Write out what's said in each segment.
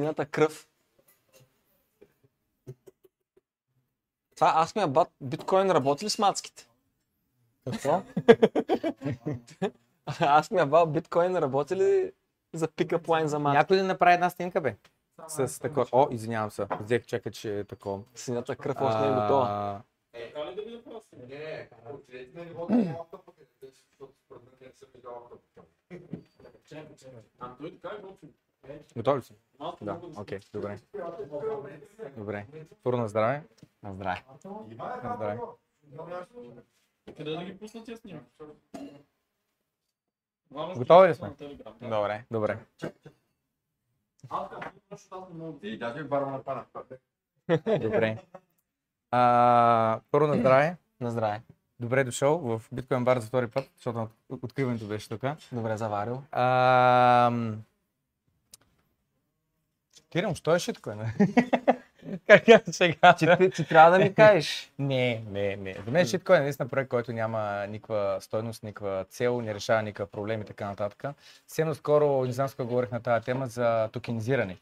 синята кръв. Това аз ми бат, биткоин работи ли с мацките? Какво? аз ми бат, биткоин работи ли за пикап лайн за мацки? Някой да направи една снимка, бе? С такова. О, извинявам се. Взех, чакай, че е такова. Синята кръв още не е готова. Е, това ли да ви въпрос? Не, не, отидете на нивото на лаптопа, където е, защото според мен не съм видял. Чакай, чакай. А той така е готвен. Готов ли си? Да, окей, добре. Добре. Първо на здраве. На здраве. Е На здраве. Къде да ги пусна тия снимки? Готови ли сме? Добре. Добре. Пана. Добре. А, първо на здраве. На здраве. Добре дошъл в Биткоин бар за втори път, защото от- откриването беше тук. Добре заварил. А, Кирил, що е шиткоин? как е сега? Ти, ти, ти трябва да ми кажеш. Не, не, не. За мен шиткоин е наистина проект, който няма никаква стойност, никаква цел, не решава никакъв проблем и така нататък. Съвсем скоро, не знам с говорих на тази тема за токенизиране.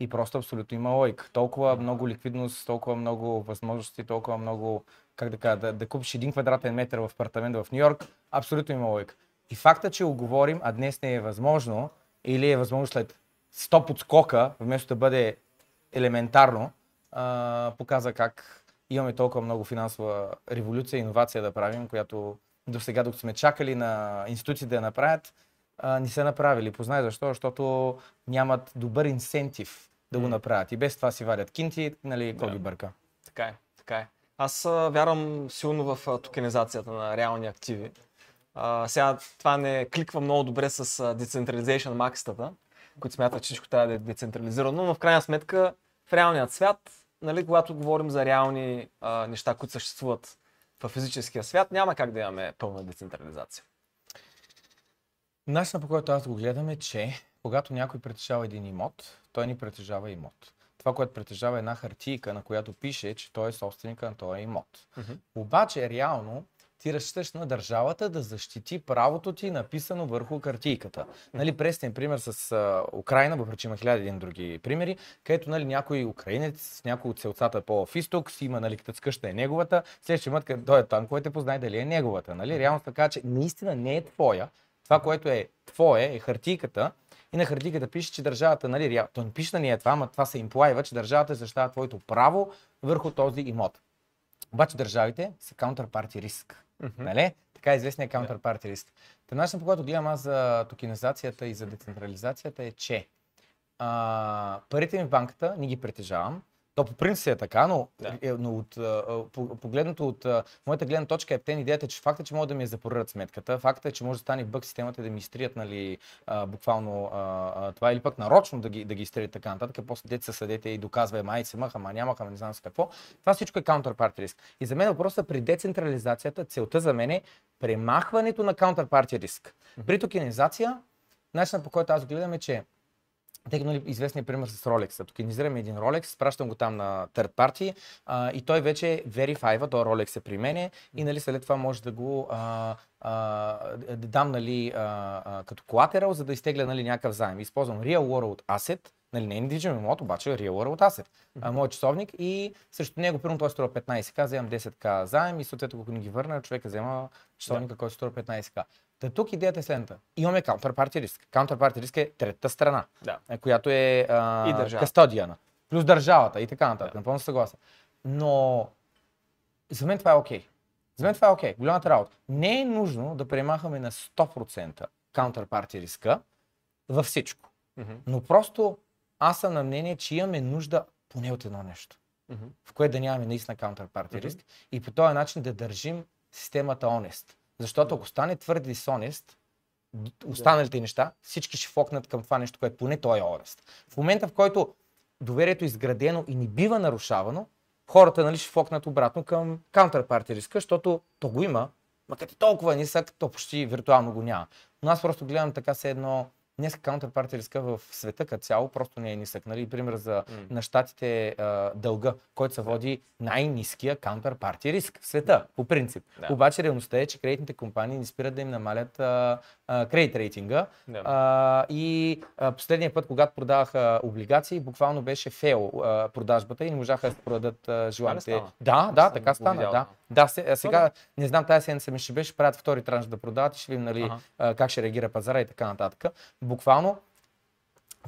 И просто абсолютно има лойк. Толкова много ликвидност, толкова много възможности, толкова много, как да кажа, да, да купиш един квадратен метър в апартамент в Нью Йорк, абсолютно има лойк. И факта, че го говорим, а днес не е възможно, или е възможно след 100 подскока, вместо да бъде елементарно, а, показа как имаме толкова много финансова революция, иновация да правим, която до сега, докато сме чакали на институции да я направят, а, не са направили. Познай защо? Защото нямат добър инсентив да го направят. И без това си вадят кинти, нали, кой Да. ги бърка. Така е, така е. Аз а, вярвам силно в а, токенизацията на реални активи. А, сега това не кликва много добре с Decentralization макстата, които смятат, че всичко трябва да е децентрализирано, но в крайна сметка в реалният свят, нали, когато говорим за реални а, неща, които съществуват в физическия свят, няма как да имаме пълна децентрализация. Начинът по който аз го гледам е, че когато някой притежава един имот, той ни притежава имот. Това, което притежава е една хартийка, на която пише, че той е собственика на този имот. Мгм. Обаче, реално, ти разчиташ на държавата да защити правото ти, написано върху картийката. Нали, пресен пример с а, Украина, въпреки има хиляди един други примери, където нали, някой украинец, някой от селцата по-в изток, си има, нали, къща е неговата, следващия мът, като дойде там, който познай дали е неговата. Нали? Реално така, че наистина не е твоя. Това, което е твое, е хартийката, и на хартийката пише, че държавата, нали, реал- то не пише на нея това, ама това се имплайва, че държавата защитава твоето право върху този имот. Обаче държавите са counterparty риск. Мгм. Нали? Така е известният counterparty риск. Та начин, по който гледам аз за токенизацията и за децентрализацията е, че а, парите ми в банката не ги притежавам. То по принцип е така, но, Да. е, но от, а, по- погледнато от а, моята гледна точка е птен идеята, че факта, че могат да ми я запорират сметката, факта е, че може да стане бък системата и да ми изтрият нали, а, буквално а, а, това или пък нарочно да ги, да ги изтрият така нататък, после деца съдете и доказва, май се мъха, ама нямаха, не знам с какво. Това всичко е counterparty риск. И за мен въпросът при децентрализацията, целта за мен е премахването на counterparty риск. При токенизация, начинът по който аз гледам е, че тъй като нали, известният пример с Rolex. Токенизираме един Rolex, спращам го там на third party а, и той вече verify този Rolex е при мене и нали, след това може да го а, а, да дам нали, а, а, като collateral, за да изтегля нали, някакъв заем. Използвам Real World Asset, нали, не е недвижим имот, обаче Real World Asset. А, моят часовник и срещу него, примерно той струва 15к, вземам 10к заем и съответно, не ги върна, човека взема часовника, който струва 15к. Та тук идеята е следната. Имаме counterparty риск. Counterparty риск е третата страна, Да. е, която е а, И кастодиана. Плюс държавата и така нататък. Да. Напълно съгласен. Но за мен това е окей. За мен това е окей. Голямата работа. Не е нужно да премахаме на 100% counterparty риска във всичко. Мгм. Но просто аз съм на мнение, че имаме нужда поне от едно нещо, Мгм. в което да нямаме наистина counterparty Мгм. риск и по този начин да държим системата honest. Защото ако стане твърде dishonest, д- останалите неща, всички ще фокнат към това нещо, което поне той е honest. В момента, в който доверието е изградено и не бива нарушавано, хората нали, ще фокнат обратно към counterparty риска, защото то го има, ма като е толкова нисък, то почти виртуално го няма. Но аз просто гледам така се едно Днес counterparty риска в света като цяло просто не е нисък. Нали? Пример за М. на щатите а, дълга, който се води най-ниския counterparty риск в света, по принцип. Да. Обаче реалността е, че кредитните компании не спират да им намалят а, а, кредит рейтинга. Да. А, и а, последния път, когато продаваха облигации, буквално беше фейл а, продажбата и не можаха да продадат а, желаните. Да, да, така стана. видял. Да, да сега, не знам, тази седмица ми ще беше, правят втори транш да продават и ще видим нали, Ага. как ще реагира пазара и така нататък. Буквално,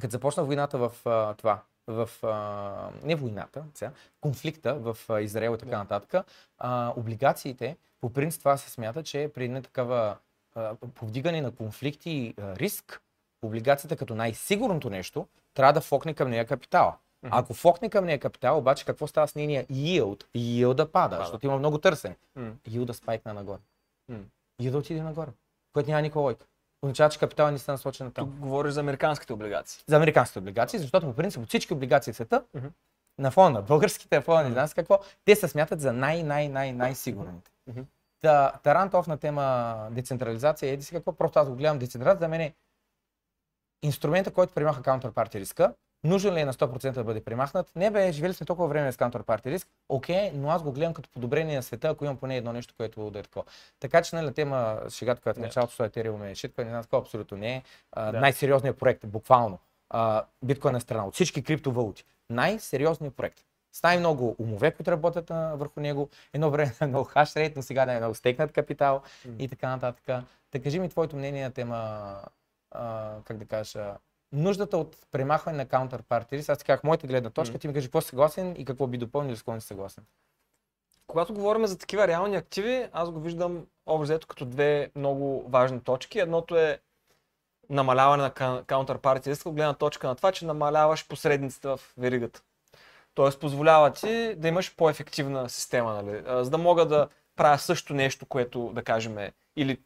като започна войната в а, това, в, а, не войната, сега, конфликта в а, Израел и така нататък, а, облигациите, по принцип това се смята, че при една такава а, повдигане на конфликти и а, риск, облигацията като най-сигурното нещо, трябва да фокне към нея капитала. Ако фокне към нея капитал, обаче какво става с нейния yield? Yield пада, Пада. защото има много търсене. М. Yield спайкна нагоре. М. Yield отиде нагоре, което няма никаква лойка. Означава, че капитал не са насочен Тук там. говориш за американските облигации. За американските облигации, защото по принцип от всички облигации в света, Мгм. на фона на българските, на фона на не знам какво, те се смятат за най-най-най-най-сигурните. Мгм. Та, Тарантов на тема децентрализация, еди си какво, просто аз го гледам децентрализация, за мен е инструмента, който примаха counterparty риска, нужен ли е на 100% да бъде примахнат? Не бе, живели сме толкова време с counterparty риск, окей, но аз го гледам като подобрение на света, ако имам поне едно нещо, което да е такова. Така че, нали, тема шегата, която в Да. началото с Ethereum е шитка, не знам какво, абсолютно не е. Да. Най-сериозният проект, буквално. Биткоин е страна от всички криптовалути. Най-сериозният проект. С най-много умове, които работят а, върху него. Едно време е много хашрейт, но сега е много стекнат капитал и така нататък. Та кажи ми твоето мнение на тема, а, как да кажа, нуждата от премахване на counterparty риск. Аз ти казах моята гледна точка, ти ми кажи какво си съгласен и какво би допълнил, с какво не си съгласен. Когато говорим за такива реални активи, аз го виждам общо взето като две много важни точки. Едното е намаляване на counterparty риска от гледна точка на това, че намаляваш посредниците в веригата. Тоест позволява ти да имаш по-ефективна система, нали? За да мога да правя също нещо, което да кажем е или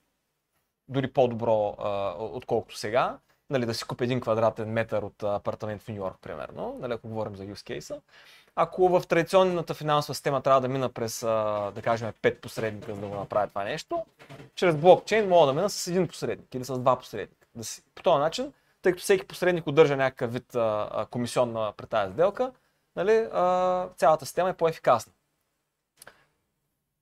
дори по-добро а, отколкото сега, нали, да си купя един квадратен метър от апартамент в Нью Йорк, примерно, нали, ако говорим за use case ако в традиционната финансова система трябва да мина през, да кажем, 5 посредника, за да го направя това нещо, чрез блокчейн мога да мина с един посредник или с два посредника. Да си, по този начин, тъй като всеки посредник удържа някакъв вид а, комисионна при тази сделка, нали, а, цялата система е по-ефикасна.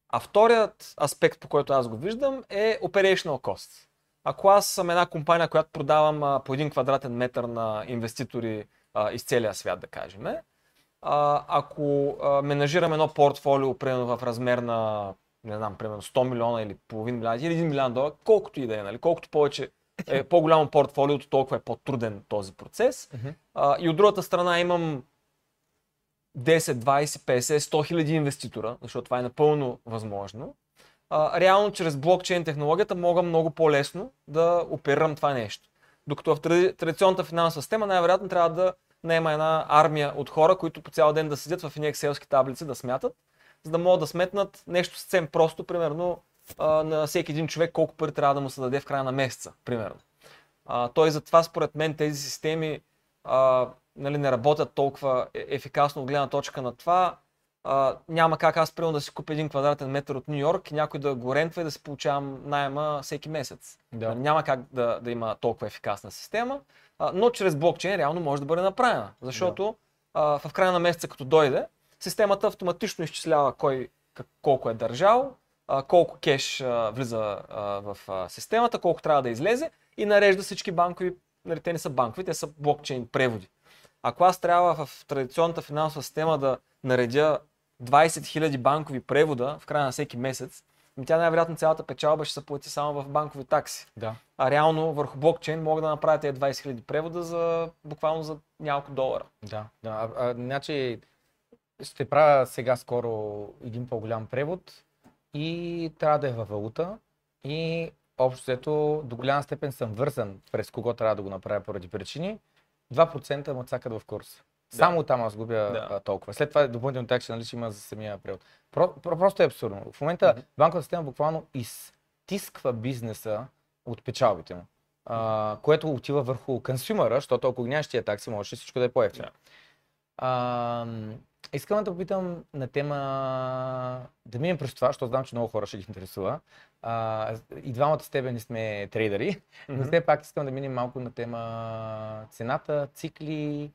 А вторият аспект, по който аз го виждам, е operational cost. Ако аз съм една компания, която продавам а, по един квадратен метър на инвеститори а, из целия свят, да кажем, а, ако а, менажирам едно портфолио, примерно в размер на, не знам, примерно 100 милиона или половин милион или 1 милион долара, колкото и да е, нали, колкото повече е по-голямо портфолиото, толкова е по-труден този процес. Мгм. А, и от другата страна имам 10, 20, 50, 100 хиляди инвеститора, защото това е напълно възможно. Реално чрез блокчейн технологията мога много по-лесно да оперирам това нещо. Докато в тради- традиционната финансова система най-вероятно трябва да наема една армия от хора, които по цял ден да седят в едни екселски таблици да смятат, за да могат да сметнат нещо съвсем просто, примерно на всеки един човек колко пари трябва да му се даде в края на месеца, примерно. Той затова според мен тези системи а, нали, не работят толкова е- ефикасно от гледна точка на това. А, няма как аз примерно да си купя един квадратен метър от Нью Йорк и някой да го рентва и да си получавам найема всеки месец. Да. Нали, Няма как да, да има толкова ефикасна система, а, но чрез блокчейн реално може да бъде направена. Защото а, в края на месеца, като дойде, системата автоматично изчислява кой как, колко е държал, а, колко кеш а, влиза а, в а, системата, колко трябва да излезе и нарежда всички банкови, нали, те не са банкови, те са блокчейн преводи. Ако аз трябва в традиционната финансова система да наредя 20 000 банкови превода в края на всеки месец, тя най-вероятно цялата печалба ще се плати само в банкови такси. Да. А реално върху блокчейн мога да направя тези 20 000 превода за буквално за няколко долара. Да, да. А, а, значи, ще правя сега скоро един по-голям превод и трябва да е във валута и общо взето до голяма степен съм вързан през кого трябва да го направя поради причини. 2% ме цакат в курс. Само там аз губя Да. толкова. След това допълнително такси нали, ще има за самия превод. Про, про, просто е абсурдно. В момента Мгм. банковата система буквално изтисква бизнеса от печалбите му. А, което отива върху консюмера, защото ако нямаш тия такси, може всичко да е по-ефтино. А, Искам да попитам на тема, да минем през това, защото знам, че много хора ще ги интересува. А, и двамата с тебе не сме трейдери, но все пак искам да минем малко на тема цената, цикли,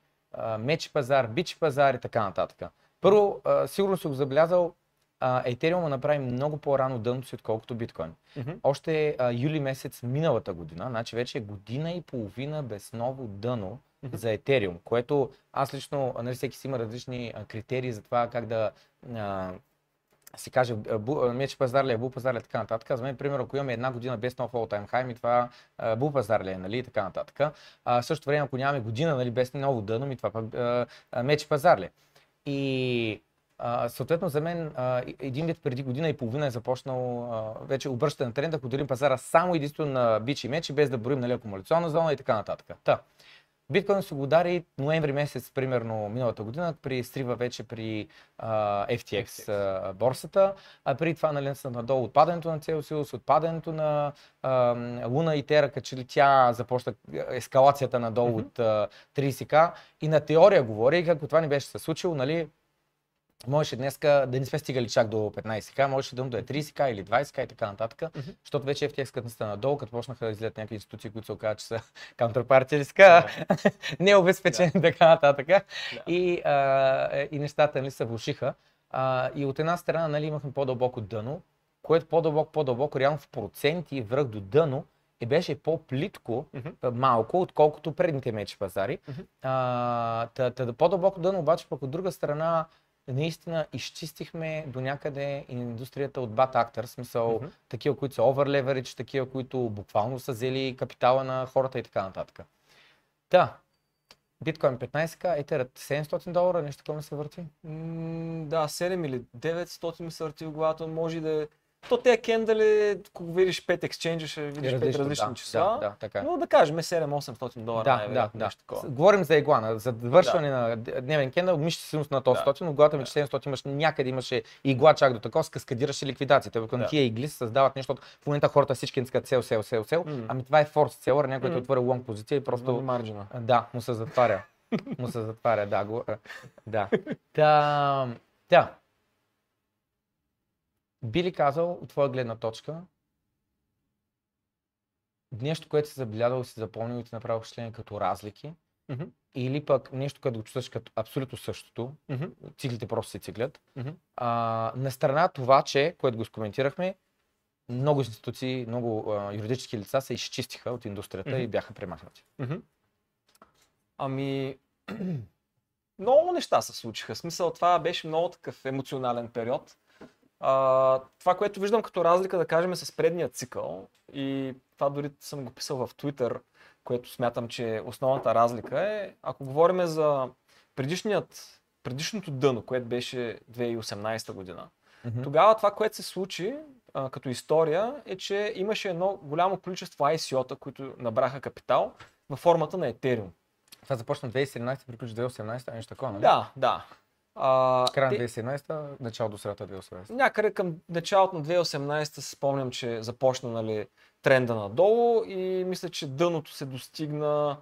меч пазар, бич пазар и така нататък. Първо, сигурно си го забелязал, Ethereum направи много по-рано дъното си, отколкото биткоин. Мгм. Още а, юли месец миналата година, значи вече е година и половина без ново дъно Мгм. за Ethereum, което аз лично, нали, всеки си има различни а, критерии за това как да а, си каже, меч пазар ли е, бул пазар ли е, така нататък. За мен, примерно, ако имаме една година без нов all-time high, ми това бул пазар ли е, нали, и така нататък. А, в същото време, ако нямаме година, нали, без ново дъно, ми това пък меч пазар ли е. И а, съответно за мен и- един вид преди година и половина е започнал а, вече обръщане на тренд, ако делим пазара само единствено на бичи и мечи, без да броим нали, акумулационна зона и така нататък. Та. Биткоин се го удари ноември месец, примерно миналата година, при срива вече при а, FTX а, борсата, а при това нали, са надолу отпадането на Целсиус, отпадането на а, Луна и Тера, като че ли тя започна ескалацията надолу Мгм. от а, 30к и на теория говори, ако това не беше се случило, нали, можеше днеска да не сме стигали чак до 15к, можеше да е 30к или 20к и така нататък, Мгм. защото вече FTX като стана надолу, като почнаха да излизат някакви институции, които се оказват, че са counterparty риска, необезпечени и така нататък. И, а, и нещата нали, се влушиха. А, и от една страна нали, имахме по-дълбоко дъно, което по-дълбоко, по-дълбоко, реално в проценти връх до дъно, и беше по-плитко, а, малко, отколкото предните мечи пазари. Мгм. А, та, та, по-дълбоко дъно, обаче пък от друга страна, наистина изчистихме до някъде индустрията от bad actors, смисъл Мгм. такива, които са over leverage, такива, които буквално са взели капитала на хората и така нататък. Да, биткоин 15к, етерът 700 долара, нещо такова ми се върти. М, Да, 7 или 900 ми се върти в главата, може да е... То тези кендали, ако видиш 5 ексченджа, ще видиш 5 Различно, различни да, числа. Да, да, така е. Но да кажем 7-800 долара. Да, да, да. нещо такова. С- Говорим за игла. За довършване на д- дневен кендъл, мисля си на този Да. 100, но главата ми, че 700 имаш, някъде имаше игла чак до такова, скаскадираше ликвидацията. Докато Да. тия игли се създават нещо, в момента хората всички искат сел, сел, сел, сел. М. Ами това е форс целър, някой е М. отворил лонг позиция и Просто... марджина. Да, му се затваря. му се затваря, да. Го, да. Та, да. Би ли казал от твоя гледна точка нещо, което си забелязал, си запомнил и ти направил впечатление като разлики, Мгм. или пък нещо, което го чувстваш като абсолютно същото, Мгм. циклите просто се циклят. Мгм. А, на страна това, че, което го скоментирахме, много институции, много а, юридически лица се изчистиха от индустрията Мгм. и бяха премахнати. Мгм. Ами, много неща се случиха. Смисъл, това беше много такъв емоционален период. А, това, което виждам като разлика, да кажем, с предния цикъл, и това дори съм го писал в Twitter, което смятам, че основната разлика е, ако говорим за предишният, предишното дъно, което беше 2018 година, Мгм. тогава това, което се случи а, като история е, че имаше едно голямо количество ICO-та, които набраха капитал във формата на Ethereum. Това започна 2017, приключи 2018, нещо такова, нали? Да, да. А, Края на те- 2017, начало до средата 2018. някъде към началото на 2018 се спомням, че започна нали, тренда надолу и мисля, че дъното се достигна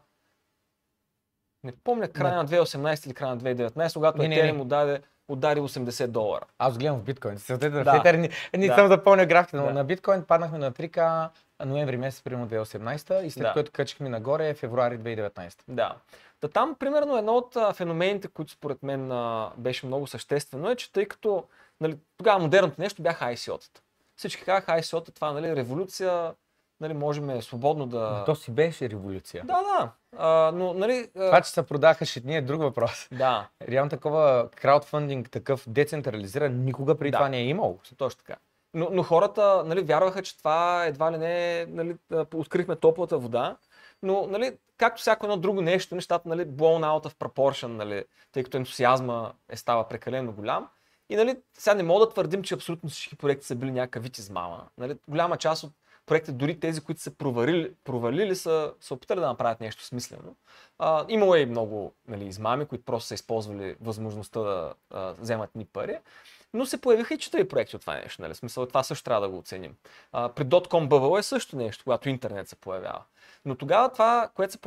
не помня края на 2018 или края на 2019, когато Ethereum не. отдаде, удари 80 долара. Аз гледам в биткоин. Съответно, Да. Етер не, не Да. съм запомнил графиката, но Да. на биткоин паднахме на 3К ноември месец, примерно 2018 и след Да. което качихме нагоре е февруари 2019. Да. Та там, примерно, едно от феномените, които според мен беше много съществено, е, че тъй като нали, тогава модерното нещо бяха ICO-тата. Всички казаха ICO-та, това нали, революция, нали, можем свободно да... То си беше революция. Да, да. А, но, нали... а, Това, че се продаха шитни е друг въпрос. Да, Реално такова краудфандинг, такъв децентрализиран, никога при Да. това не е имало. точно така. Но, но хората нали, вярваха, че това едва ли не нали, открихме топлата вода. Но, нали, както всяко едно друго нещо, нещата, нали, blown out of proportion, нали, тъй като ентусиазма е става прекалено голям. И, нали, сега не мога да твърдим, че абсолютно всички проекти са били някакъв вид измама. Нали, голяма част от проектите, дори тези, които са провалили, провалили са, са опитали да направят нещо смислено. А, имало е и много нали, измами, които просто са използвали възможността да а, вземат ни пари. Но се появиха и читави проекти от това нещо. Нали? Смисъл, това също трябва да го оценим. А, при .com Bubble е също нещо, когато интернет се появява. Но тогава това, което се,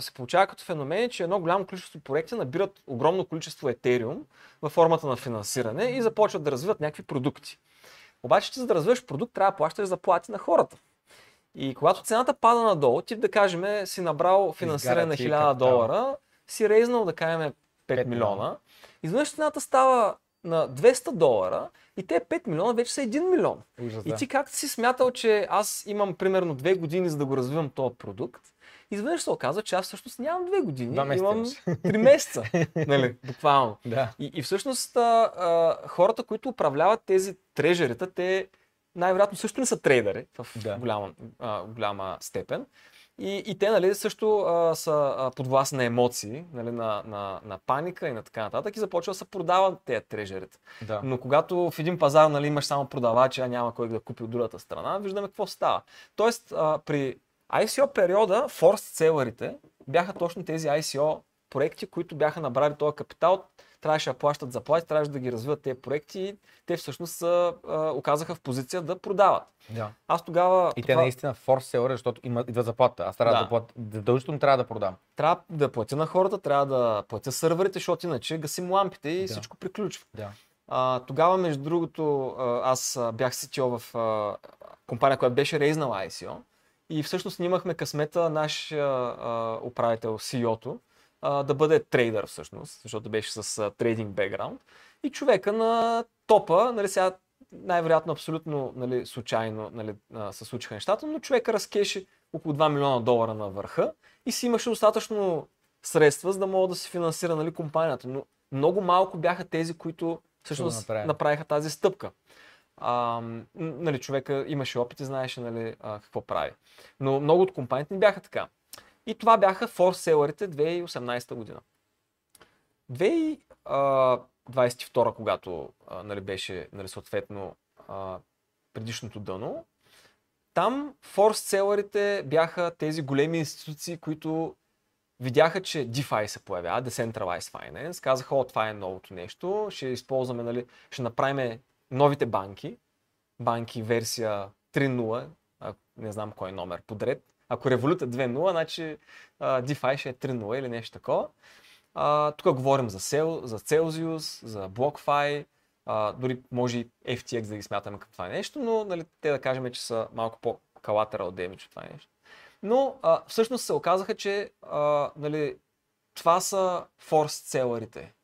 се получава като феномен е, че едно голямо количество проекти набират огромно количество етериум във формата на финансиране и започват да развиват някакви продукти. Обаче ти за да развиваш продукт, трябва да плащаш заплати на хората. И когато цената пада надолу, ти да кажем си набрал финансиране на ти 1000 капитал. долара, си рейзнал да кажем 5, 5 милиона. милиона. Изведнъж цената става на 200 долара и те 5 милиона вече са 1 милион. Ужас, И да. ти как си смятал, че аз имам примерно 2 години за да го развивам този продукт, изведнъж се оказва, че аз всъщност нямам 2 години, месеца имам имаш. 3 месеца, нали, буквално. Да. И, и всъщност а, а, хората, които управляват тези трежерита, те най-вероятно също не са трейдери в Да. голяма, а, голяма степен. И, и те нали, също а, са а, подвластни на емоции, нали, на, на, на паника и на така нататък и започват да се продават тези трежерите. Да. Но когато в един пазар нали, имаш само продавачи, а няма кой да купи от другата страна, виждаме какво става. Тоест, а, при ICO периода, форс целарите бяха точно тези ICO проекти, които бяха набрали този капитал, трябваше да плащат заплати, трябваше да ги развиват тези проекти и те всъщност се оказаха в позиция да продават. да. Аз тогава И те наистина форс селър, защото има, идва заплата. Аз трябва да, Да. платя. Задължително трябва да продам. трябва да платя на хората, трябва да платя сървърите, защото иначе гасим лампите и Да. всичко приключва. Да. А, тогава, между другото, а, аз а, бях CTO в а, компания, която беше рейзнала ICO и всъщност ние имахме късмета наш а, а, управител, CEO-то, а, да бъде трейдър всъщност, защото беше с а, трейдинг бекграунд. И човека на топа, нали сега най-вероятно абсолютно нали, случайно нали, а, се случиха нещата, но човека разкеше около 2 милиона долара на върха и си имаше достатъчно средства, за да мога да си финансира нали, компанията. Но много малко бяха тези, които всъщност направили. направиха тази стъпка. А, нали, човека имаше опит и знаеше нали, а, какво прави. Но много от компаниите не бяха така. И това бяха форселърите 2018 година. 2022, когато нали, беше нали, съответно предишното дъно, там форселърите бяха тези големи институции, които видяха, че DeFi се появява, Decentralized Finance, казаха, о, това е новото нещо, ще използваме, нали, ще направим новите банки, банки версия 3.0, а, не знам кой номер подред. Ако е 2.0, значи DeFi ще е 3.0 или нещо такова. А, тук говорим за, Cel, за Celsius, за BlockFi, а, дори може и FTX да ги смятаме като това нещо, но нали, те да кажем, че са малко по-collateral damage от това нещо. Но а, всъщност се оказаха, че а, нали, това са форс целарите.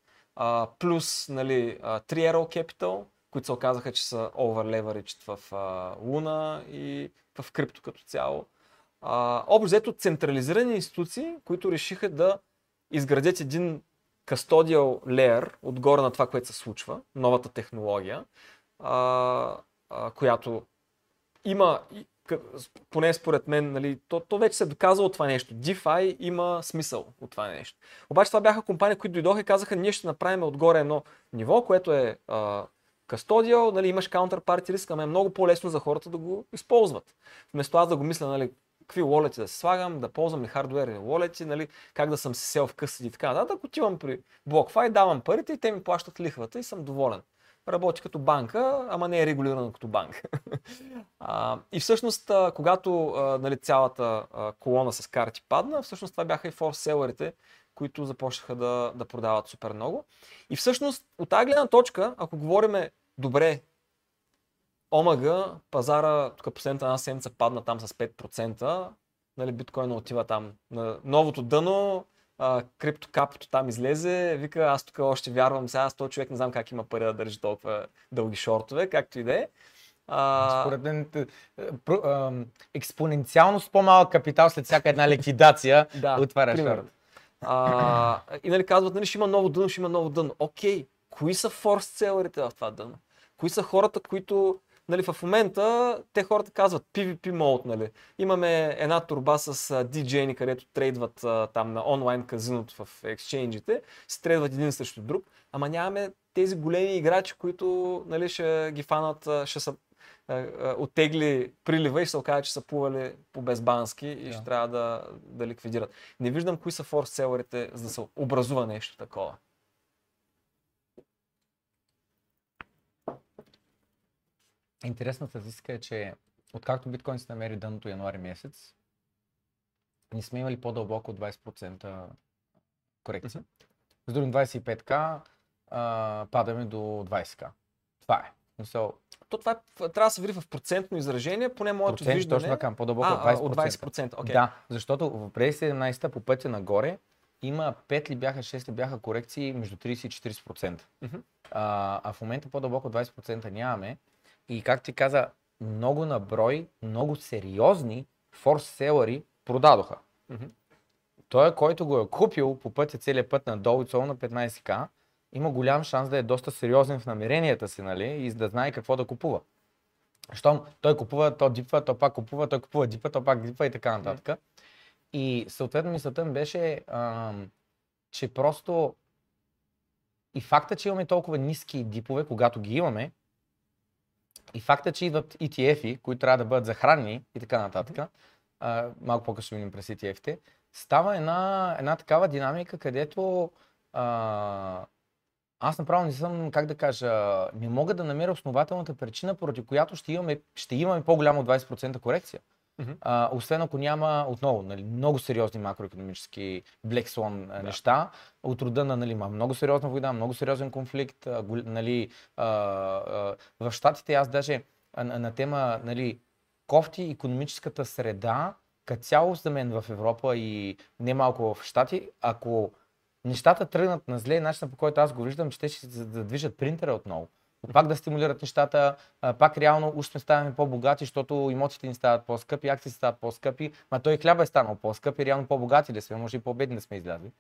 Плюс нали, а, 3 Arrow Capital, които се оказаха, че са over leveraged в а, Луна и в крипто като цяло. А, централизирани институции, които решиха да изградят един custodial layer отгоре на това, което се случва, новата технология, а, а, която има, поне според мен, нали, то, то вече се е доказало това нещо. DeFi има смисъл от това нещо. Обаче това бяха компании, които дойдоха и казаха, ние ще направим отгоре едно ниво, което е а, custodial, нали, имаш counterparty риск, ама е много по-лесно за хората да го използват. Вместо аз да го мисля, нали, какви wallet да се слагам, да ползвам ли хардуерни wallet, нали, как да съм си сел в къси и така нататък, отивам при BlockFi, давам парите и те ми плащат лихвата и съм доволен. Работи като банка, ама не е регулирана като банка. А, и всъщност, когато а, нали, цялата а, колона с карти падна, всъщност това бяха и форселърите, които започнаха да, да продават супер много. И всъщност, от тази гледна точка, ако говориме добре, омага, пазара, тук последната една седмица падна там с 5%, нали, биткоина отива там на новото дъно, а, криптокапото там излезе, вика, аз тук още вярвам, сега аз този човек не знам как има пари да държи толкова дълги шортове, както и да е. А, Според мен ам, експоненциално с по-малък капитал след всяка една ликвидация да, отваряш примерно. А, и нали казват, нали, ще има ново дъно, ще има ново дъно. Окей, кои са форс целерите в това дъно? Кои са хората, които нали, в момента те хората казват PvP мод, нали. Имаме една турба с DJ-ни, където трейдват а, там на онлайн казиното в ексчейнджите, се трейдват един срещу друг, ама нямаме тези големи играчи, които нали, ще ги фанат, ще са оттегли прилива и ще се окаже, че са плували по безбански и Да. ще трябва да, да ликвидират. Не виждам кои са форс целерите, за да се образува нещо такова. Интересната статистика е, че откакто биткоин се намери дъното януари месец, не сме имали по-дълбоко от 20% корекция. С други 25к а, падаме до 20к. Това е. Смисъл, То това е, трябва да се види в процентно изражение, поне моето процент, виждане. точно така, по-дълбоко а, от а, 20%. от 20%. Okay. Да, защото през 17-та по пътя нагоре има 5 ли бяха, 6 ли бяха корекции между 30 и 40%. Мгм. а, а в момента по-дълбоко 20% нямаме. И как ти каза, много на брой, много сериозни форс-селъри продадоха. Той, който го е купил по пътя целият път надолу и цел на 15к, има голям шанс да е доста сериозен в намеренията си, нали? И да знае какво да купува. Щом той купува, то дипва, то пак купува, той купува дипа, то пак дипва и така нататък. И съответно мисълта ми беше, ам, че просто и факта, че имаме толкова ниски дипове, когато ги имаме, и факта, че идват ETF-и, които трябва да бъдат захранени и така нататък, а, малко по-късно минем през ETF-те, става една, една такава динамика, където а, аз направо не съм, как да кажа, не мога да намеря основателната причина, поради която ще имаме, ще имаме по-голямо от 20% корекция. Мгм. А, освен ако няма отново нали, много сериозни макроекономически Black Swan да. неща, от рода на нали, много сериозна война, много сериозен конфликт. А, нали, а, а, в Штатите аз даже а, на, на тема нали, кофти економическата среда, като цяло за мен в Европа и не малко в Штати, ако нещата тръгнат на зле, начинът по който аз го виждам, че те ще задвижат принтера отново. Пак да стимулират нещата, пак реално уж сме ставаме по-богати, защото имотите ни стават по-скъпи, акциите стават по-скъпи, ма той и хляба е станал по-скъп и реално по-богати да сме, може и по-бедни да сме излязли.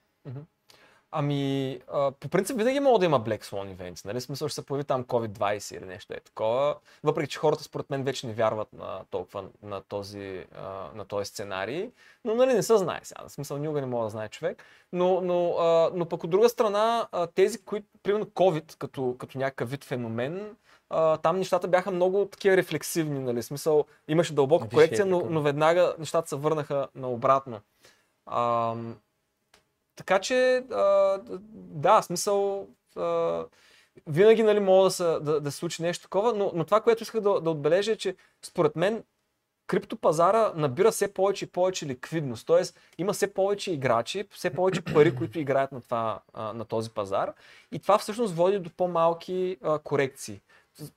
Ами, а, по принцип винаги мога да има Black Swan events, нали? Смисъл ще се появи там COVID-20 или нещо е такова. Въпреки, че хората според мен вече не вярват на толкова на този, а, на този сценарий. Но нали не се знае сега. В смисъл никога не мога да знае човек. Но, но, а, но пък от друга страна, а, тези, които, примерно COVID, като, като някакъв вид феномен, а, там нещата бяха много такива рефлексивни, нали? Смисъл, имаше дълбока корекция, е но, но веднага нещата се върнаха наобратно. Ам, така че, а, да, смисъл, а, винаги нали, мога да се, да, да се случи нещо такова, но, но това, което исках да, да отбележа е, че според мен криптопазара набира все повече и повече ликвидност. Тоест има все повече играчи, все повече пари, които играят на, това, на този пазар. И това всъщност води до по-малки а, корекции.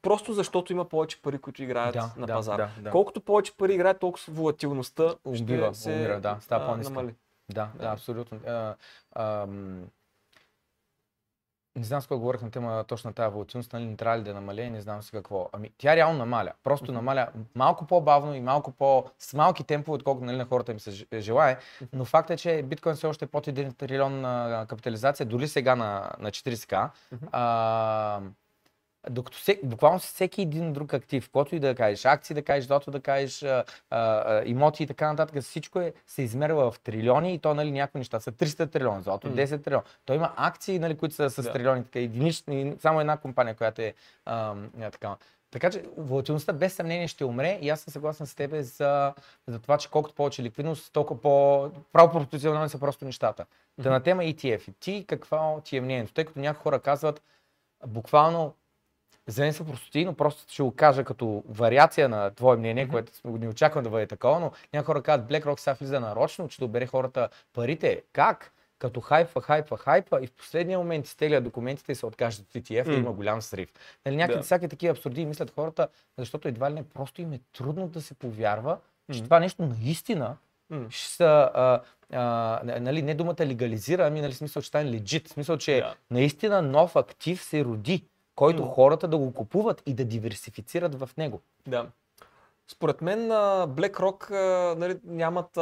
Просто защото има повече пари, които играят Да, на да, пазара. да, да. Колкото повече пари играят, толкова волатилността Убива, ще се умира, да, става по-ниска. намали. Да, да, Да. абсолютно. А, ам, не знам с кой говорих на тема точно на тази волатилност, нали не трябва ли да намалее, не знам си какво. Ами тя реално намаля. Просто намаля малко по-бавно и малко по... с малки темпове, отколкото нали, на хората им се желае. Но факт е, че биткоин все още е под 1 трилион а, капитализация, дори сега на, на 40к. А, докато се, буквално всеки един друг актив, който и да кажеш, акции да кажеш, злато да кажеш, а, а, имоти и така нататък, всичко е, се измерва в трилиони и то нали, някои неща са 300 трилиона, злато М. 10 трилиона. То има акции, нали, които са с Да. трилиони, така единични, само една компания, която е а, а, така. Така че волатилността без съмнение ще умре и аз съм съгласен с тебе за, за това, че колкото повече ликвидност, толкова по право пропорционални са просто нещата. Да на тема ETF. Ти какво ти е мнението? Тъй като някои хора казват, буквално за мен са простоти, но просто ще го кажа като вариация на твое мнение, което не очаквам да бъде такова, но някои хора казват BlackRock сега влиза нарочно, че да обере хората парите. Как? Като хайпа, хайпа, хайпа и в последния момент изтегля документите и се откажат от ETF и М. има голям срив. Нали, някакви Да. всяки такива абсурди мислят хората, защото едва ли не просто им е трудно да се повярва, че М. това нещо наистина М. ще са, а, а, нали, не думата легализира, ами нали, смисъл, че стане легит. Смисъл, че Да. наистина нов актив се роди, който хората да го купуват и да диверсифицират в него. Да. Според мен BlackRock нали, нямат,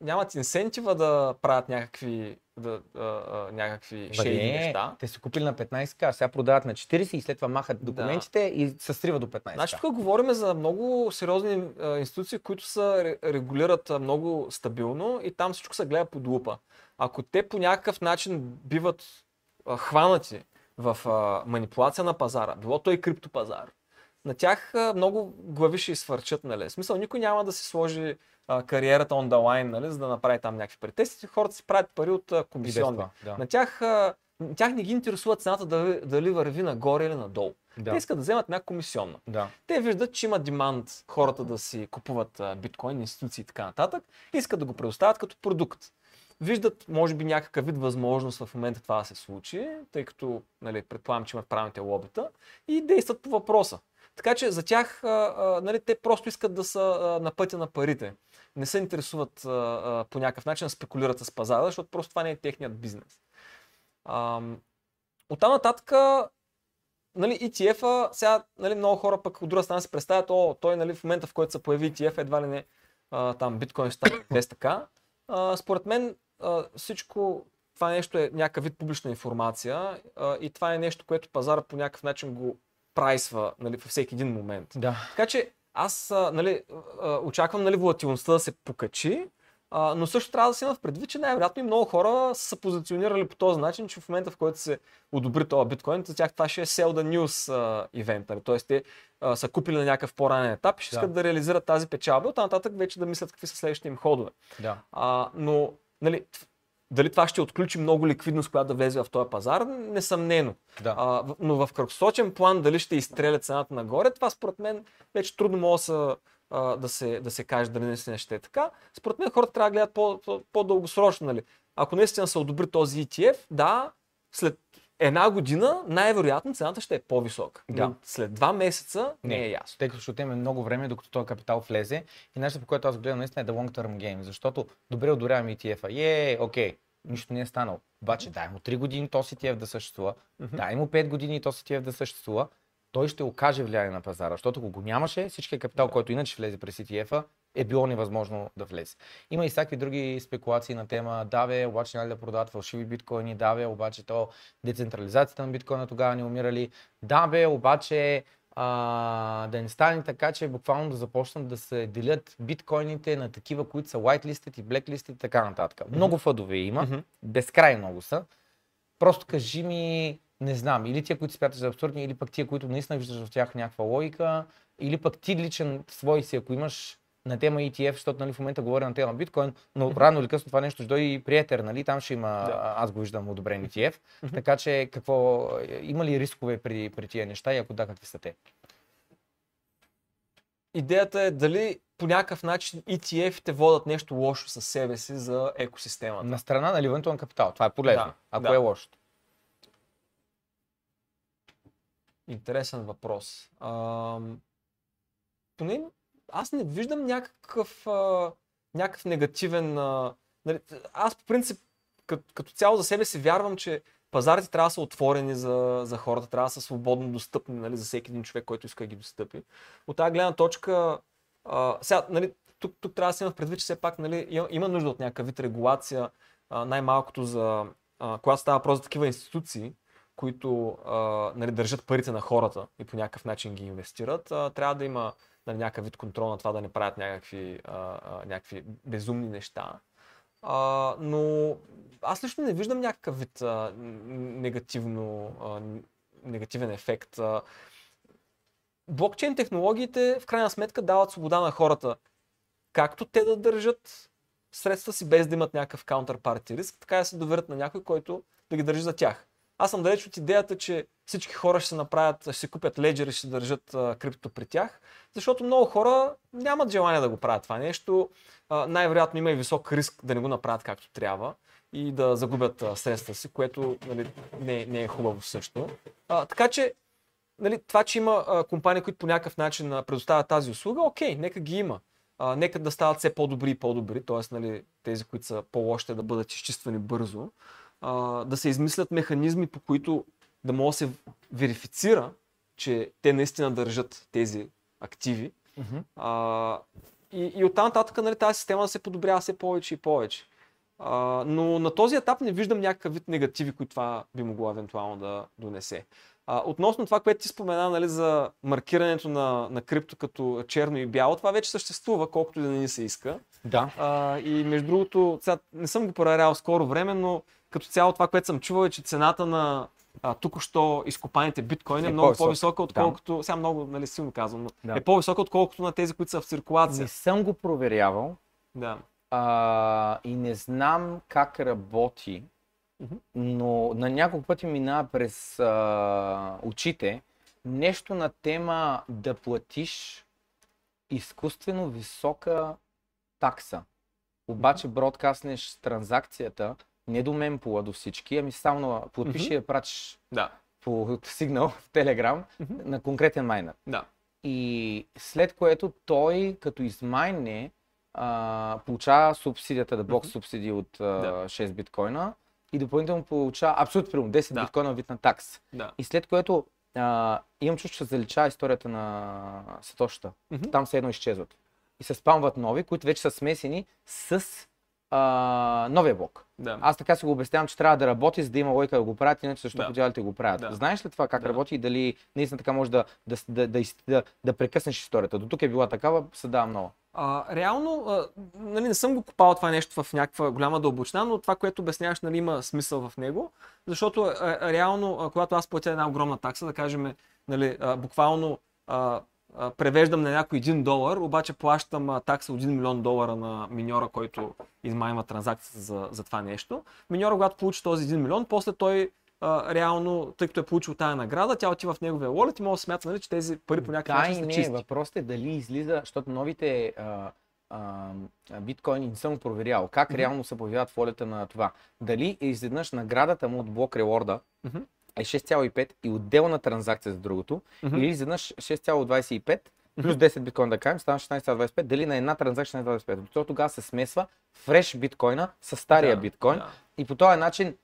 нямат инсентива да правят някакви, да, а, а, някакви Бъде, неща. Те са купили на 15к, сега продават на 40 и след това махат документите и се срива до 15к. Значи тук говорим за много сериозни институции, които са ре- регулират много стабилно и там всичко се гледа под лупа. Ако те по някакъв начин биват хванати в а, манипулация на пазара, било то и криптопазар, на тях а, много глави ще изсвърчат, нали? В смисъл, никой няма да си сложи а, кариерата on the line, нали, за да направи там някакви пари. Те хората си правят пари от а, комисионни. да. На тях а, тях не ги интересува цената дали, дали върви нагоре или надолу. Да. Те искат да вземат някаква комисионна. Да. Те виждат, че има демант хората да си купуват а, биткоин, институции и така нататък. Искат да го предоставят като продукт. Виждат, може би, някакъв вид възможност в момента това да се случи, тъй като нали, предполагам, че имат правилните лобита и действат по въпроса. Така че за тях а, а, нали, те просто искат да са а, на пътя на парите. Не се интересуват а, а, по някакъв начин да спекулират с пазара, защото просто това не е техният бизнес. Ам, Оттам нататък нали, ETF-а, сега нали, много хора пък от друга страна си представят, о, той нали, в момента в който се появи ETF, едва ли не а, там биткоин стане без така. А, според мен а, всичко това нещо е някакъв вид публична информация а, и това е нещо, което пазара по някакъв начин го прайсва нали, във всеки един момент. Да. Така че аз а, нали, а, очаквам нали, волатилността да се покачи, а, но също трябва да се има в предвид, че най-вероятно и много хора са се позиционирали по този начин, че в момента в който се одобри този биткоин, за тях това ще е sell the news а, event. Нали? Тоест те а, са купили на някакъв по-ранен етап и ще Да. искат да реализират тази печалба, оттам нататък вече да мислят какви са следващите им ходове. Да. А, но нали, дали това ще отключи много ликвидност, която да влезе в този пазар, несъмнено. Да. А, но в краткосрочен план дали ще изстреля цената нагоре, това според мен вече трудно може да, а, да, се, да се каже дали наистина ще е така. Според мен хората трябва да гледат по, по, по-дългосрочно. Нали? Ако наистина се одобри този ETF, да, след една година най-вероятно цената ще е по-висока. Да. След два месеца не, е ясно. Тъй като ще отнеме много време, докато този капитал влезе. И нещо, по което аз гледам наистина е the long term game. Защото добре одоряваме ETF-а. Е, окей, нищо не е станало. Обаче дай му 3 години този ETF да съществува, дай му 5 години този ETF да съществува, той ще окаже влияние на пазара. Защото ако го нямаше, всичкият капитал, който иначе влезе през ETF-а, е било невъзможно да влезе. Има и всякакви други спекулации на тема, да бе, обаче нали да продават фалшиви биткоини, да бе, обаче то децентрализацията на биткоина тогава не умирали, да бе, обаче а, да не стане така, че буквално да започнат да се делят биткоините на такива, които са whitelisted и blacklisted и така нататък. Много фъдове има, Мгм. безкрай много са. Просто кажи ми, не знам, или тия, които смяташ за абсурдни, или пък тия, които наистина виждаш в тях някаква логика, или пък ти личен свой си, ако имаш на тема ETF, защото нали, в момента говоря на тема биткоин, но рано или късно това нещо ще дойде и при нали? там ще има, Да. аз го виждам, одобрен ETF. Така че какво, има ли рискове при, при тия неща и ако да, какви са те? Идеята е дали по някакъв начин ETF-те водят нещо лошо със себе си за екосистемата. На страна на на капитал, това е полезно, Да, ако да. е лошо. Интересен въпрос. Ам, поне аз не виждам някакъв, а, някакъв негативен... А, нали, аз по принцип като, като цяло за себе си вярвам, че пазарите трябва да са отворени за, за хората, трябва да са свободно достъпни нали, за всеки един човек, който иска да ги достъпи. От тази гледна точка, а, сега, нали, тук, тук трябва да се има предвид, че все пак нали, има нужда от някакъв вид регулация, а, най-малкото за, а, когато става въпрос за такива институции, които а, нали, държат парите на хората и по някакъв начин ги инвестират, а, трябва да има нали, някакъв вид контрол на това да не правят някакви, а, а, някакви безумни неща. А, но аз лично не виждам някакъв вид а, негативно, а, негативен ефект. А, блокчейн технологиите в крайна сметка дават свобода на хората както те да държат средства си без да имат някакъв counterparty риск, така да се доверят на някой, който да ги държи за тях. Аз съм далеч от идеята, че всички хора ще се направят, ще си купят леджер и ще държат а, крипто при тях, защото много хора нямат желание да го правят това нещо. А, най-вероятно има и висок риск да не го направят както трябва и да загубят а, средства си, което нали, не, не е хубаво също. А, така че нали, това, че има а, компании, които по някакъв начин а, предоставят тази услуга, окей, нека ги има. А, нека да стават все по-добри и по-добри, т.е. Нали, тези, които са по-лошите да бъдат изчиствани бързо, а, да се измислят механизми, по които да може да се верифицира, че те наистина държат тези активи. А, и, и оттам нататък нали, тази система да се подобрява все повече и повече. А, но на този етап не виждам някакъв вид негативи, които това би могло евентуално да донесе. А, относно това, което ти спомена нали, за маркирането на, на крипто като черно и бяло, това вече съществува, колкото и да не ни се иска. Да. А, и между другото, сега не съм го проверял скоро време, но като цяло това, което съм чувал е, че цената на а, тук-що изкопаните биткоини е, Е много по-висока. по-висока, отколкото, сега много нали, силно казвам, но Да. е по-висока, отколкото на тези, които са в циркулация. Не съм го проверявал Да. а, и не знам как работи но на няколко пъти минава през а, очите нещо на тема да платиш изкуствено висока такса. Обаче бродкастнеш транзакцията не до мемпула до всички, ами само подпиши и я пратиш Да. по сигнал в Телеграм Мгм. на конкретен майнер. Да. И след което той, като измайне, а, получава субсидията, да блок Мгм. субсидии от а, Да. 6 биткоина и допълнително получава абсолютно примерно 10 Да. биткоина вид на такс. Да. И след което а, имам чувство, че се заличава историята на Сатошата. Мгм. Там все едно изчезват. И се спамват нови, които вече са смесени с а, новия блок. Да. Аз така си го обяснявам, че трябва да работи, за да има лойка да го правят, иначе защо Да. подявалите го правят. Да. Знаеш ли това как Да. работи и дали наистина така може да, да, да, да, да, да прекъснеш историята? До тук е била такава, се дава много. А, реално, а, нали, не съм го копал това нещо в някаква голяма дълбочина, но това, което обясняваш, нали, има смисъл в него, защото а, реално, а, когато аз платя една огромна такса, да кажем, нали, а, буквално а, а, превеждам на някой 1 долар, обаче плащам а, такса от 1 милион долара на миньора, който измайма транзакцията за, за това нещо. Миньора, когато получи този 1 милион, после той а, реално, тъй като е получил тази награда, тя отива в неговия wallet и може да смята, нали, че тези пари по някакъв Да начин са не, чисти. въпросът е дали излиза, защото новите а, а, биткоини не съм проверял. Как Мгм. реално се появяват в волята на това? Дали изведнъж наградата му от блок реорда Мгм. Е 6,5 и отделна транзакция за другото, Мгм. или изведнъж 6,25 плюс 10 биткоина да кажем, става 16,25, дали на една транзакция 16,25. Защото тогава се смесва фреш биткоина с стария Да, биткоин да. и по този начин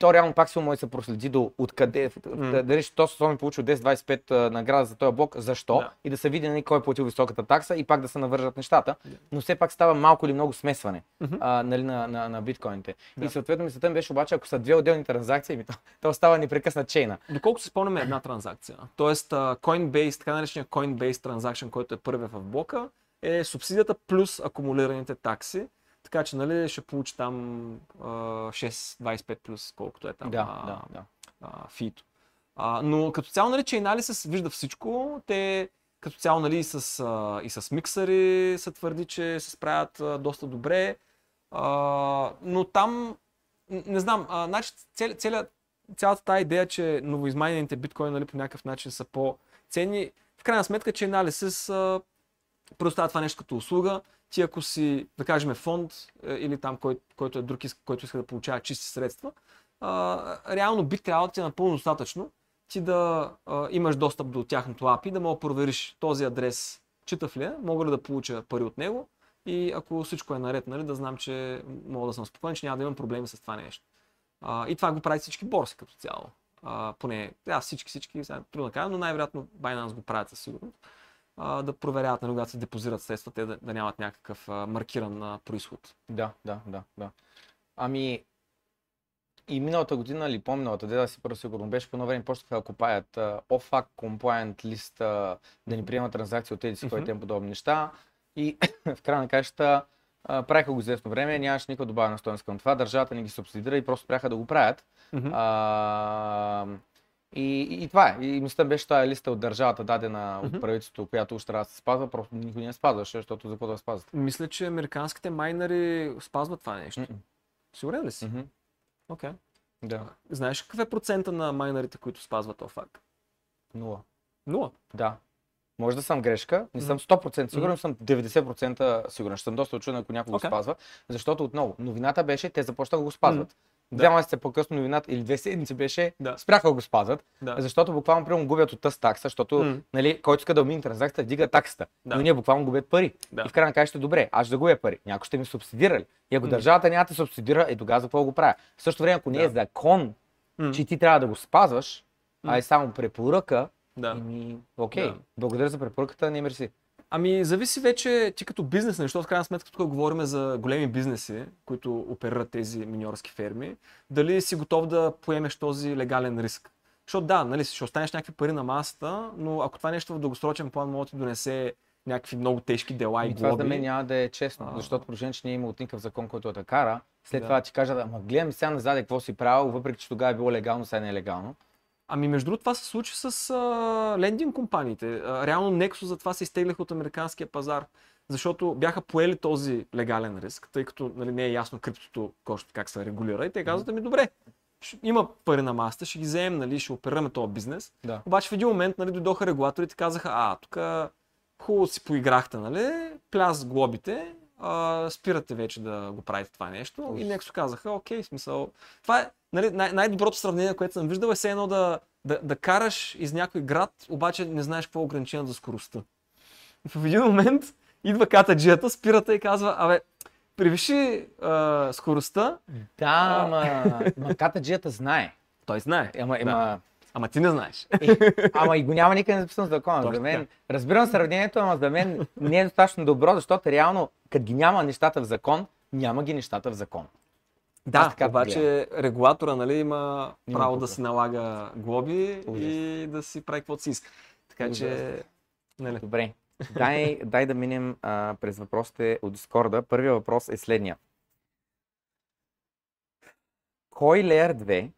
то реално пак силно може да се проследи до откъде, М. да, дали то съм получил 10-25 а, награда за този блок, защо Да. и да се види нали, кой е платил високата такса и пак да се навържат нещата, Да. но все пак става малко или много смесване Мгм. а, нали, на, на, на биткоините. Да. И съответно мисълта ми беше обаче, ако са две отделни транзакции, ми то, то става непрекъснат чейна. Доколкото се спомняме една транзакция. А, Coinbase, така наречения Coinbase Transaction, който е първия в блока, е субсидията плюс акумулираните такси. Така че нали, ще получи там а, 6,25 плюс колкото е там Да, а, да, да. а, фито. А, но като цяло, нали, Chainalysis вижда всичко. Те като цяло нали, и, с, а, и с миксъри се твърди, че се справят а, доста добре. А, но там, не знам, а, значи, цел, целя, цялата тази идея, че новоизмайнените биткоини нали, по някакъв начин са по-ценни, в крайна сметка, че Chainalysis а, предоставя това нещо като услуга. Ти ако си, да кажем, фонд е, или там, кой, който е друг, който иска да получава чисти средства, а, реално би трябвало да ти е напълно достатъчно ти да а, имаш достъп до тяхното API, да мога да провериш този адрес читав ли е, мога ли да получа пари от него и ако всичко е наред, нали, да знам, че мога да съм спокоен, че няма да имам проблеми с това нещо. А, и това го правят всички борси като цяло. А, поне, да, всички, всички, сега трудно да кажа, но най-вероятно Binance го правят със сигурност. А, да проверяват, нали, когато се депозират средства, те да, да нямат някакъв а, маркиран а, происход. Да, да, да, да. Ами, и миналата година или по-миналата, да си първо сигурно беше, по едно време почнаха да купаят uh, OFAC compliant лист, uh, да ни приемат транзакции от тези си, тем подобни неща. И в края на кащата правиха го известно време, нямаше никаква добавена стоеност към това, държавата ни ги субсидира и просто спряха да го правят. Мгм. А, и, и, и това е. И мисля беше тази листа от държавата, дадена от правителството, която уж трябва да се спазва, просто никой не я спазваше, защото за какво да спазват. Мисля, че американските майнери спазват това нещо. Сигурен ли си? Окей. Да, Знаеш какъв е процента на майнерите, които спазват OFAC? нула. Нула. Да. Може да съм грешка, не съм Мгм. 100% сигурен, Мгм. съм 90% сигурен. Ще съм доста очуден, ако някой Окей. го спазва, защото отново, новината беше, те започнаха да го спазват. Да. Две месеца по-късно новината или две седмици беше, Да. спряха го спазват, Да. защото буквално примерно губят от тази такса, защото М. нали, който иска да умине транзакцията, дига таксата. Да. Но ние буквално губят пари. Да. И в крайна на краищата, добре, аз ще да губя пари. Някой ще ми субсидира ли? И ако М. държавата няма да субсидира, е тогава за какво го правя? В същото време, ако не е Да. закон, М. че ти трябва да го спазваш, а е само препоръка, Да. Еми, окей. Да. Благодаря за препоръката, не мерси. Ами, зависи вече ти като бизнес, нали, защото в крайна сметка тук говорим за големи бизнеси, които оперират тези миньорски ферми, дали си готов да поемеш този легален риск. Защото да, нали, ще останеш някакви пари на масата, но ако това нещо в дългосрочен план може да ти донесе някакви много тежки дела и И това глоби. за мен няма да е честно, А. защото положение, че не е имал никакъв закон, който да те кара, след Да. това ти кажа, ама гледам сега назад какво си правил, въпреки че тогава е било легално, сега не е легално. Ами между другото това се случи с а, лендинг компаниите. А, реално Nexus за това се изтегляха от американския пазар. защото бяха поели този легален риск, тъй като нали, не е ясно криптото как се регулира и те казват, ами добре, има пари на масата, ще ги вземем, нали, ще оперираме този бизнес. Да. Обаче в един момент нали, дойдоха регулаторите и казаха, а, тук хубаво си поиграхте, нали, пляс глобите, а, спирате вече да го правите това нещо. Ужас. И Nexo казаха, окей, смисъл. Това е нали, най- най-доброто сравнение, което съм виждал, е все едно да, да, да караш из някой град, обаче не знаеш какво е ограничено за скоростта. И в един момент идва катаджията, спирата и казва, абе, превиши а, скоростта, Да, ма, ма катаджията знае. той знае. Ама, Да. Ама ти не знаеш. е, ама и го няма никъде записано в закона. За Точно мен, така. разбирам сравнението, ама за мен не е достатъчно добро, защото реално, като ги няма нещата в закон, няма ги нещата в закон. Да, така обаче регулатора нали, има Има право тук. да си налага глоби Ужас. и да си прави каквото си иска. Така че, нали, Добре. Дай, дай да минем а, през въпросите от Дискорда. Първият въпрос е следния. Кой Layer 2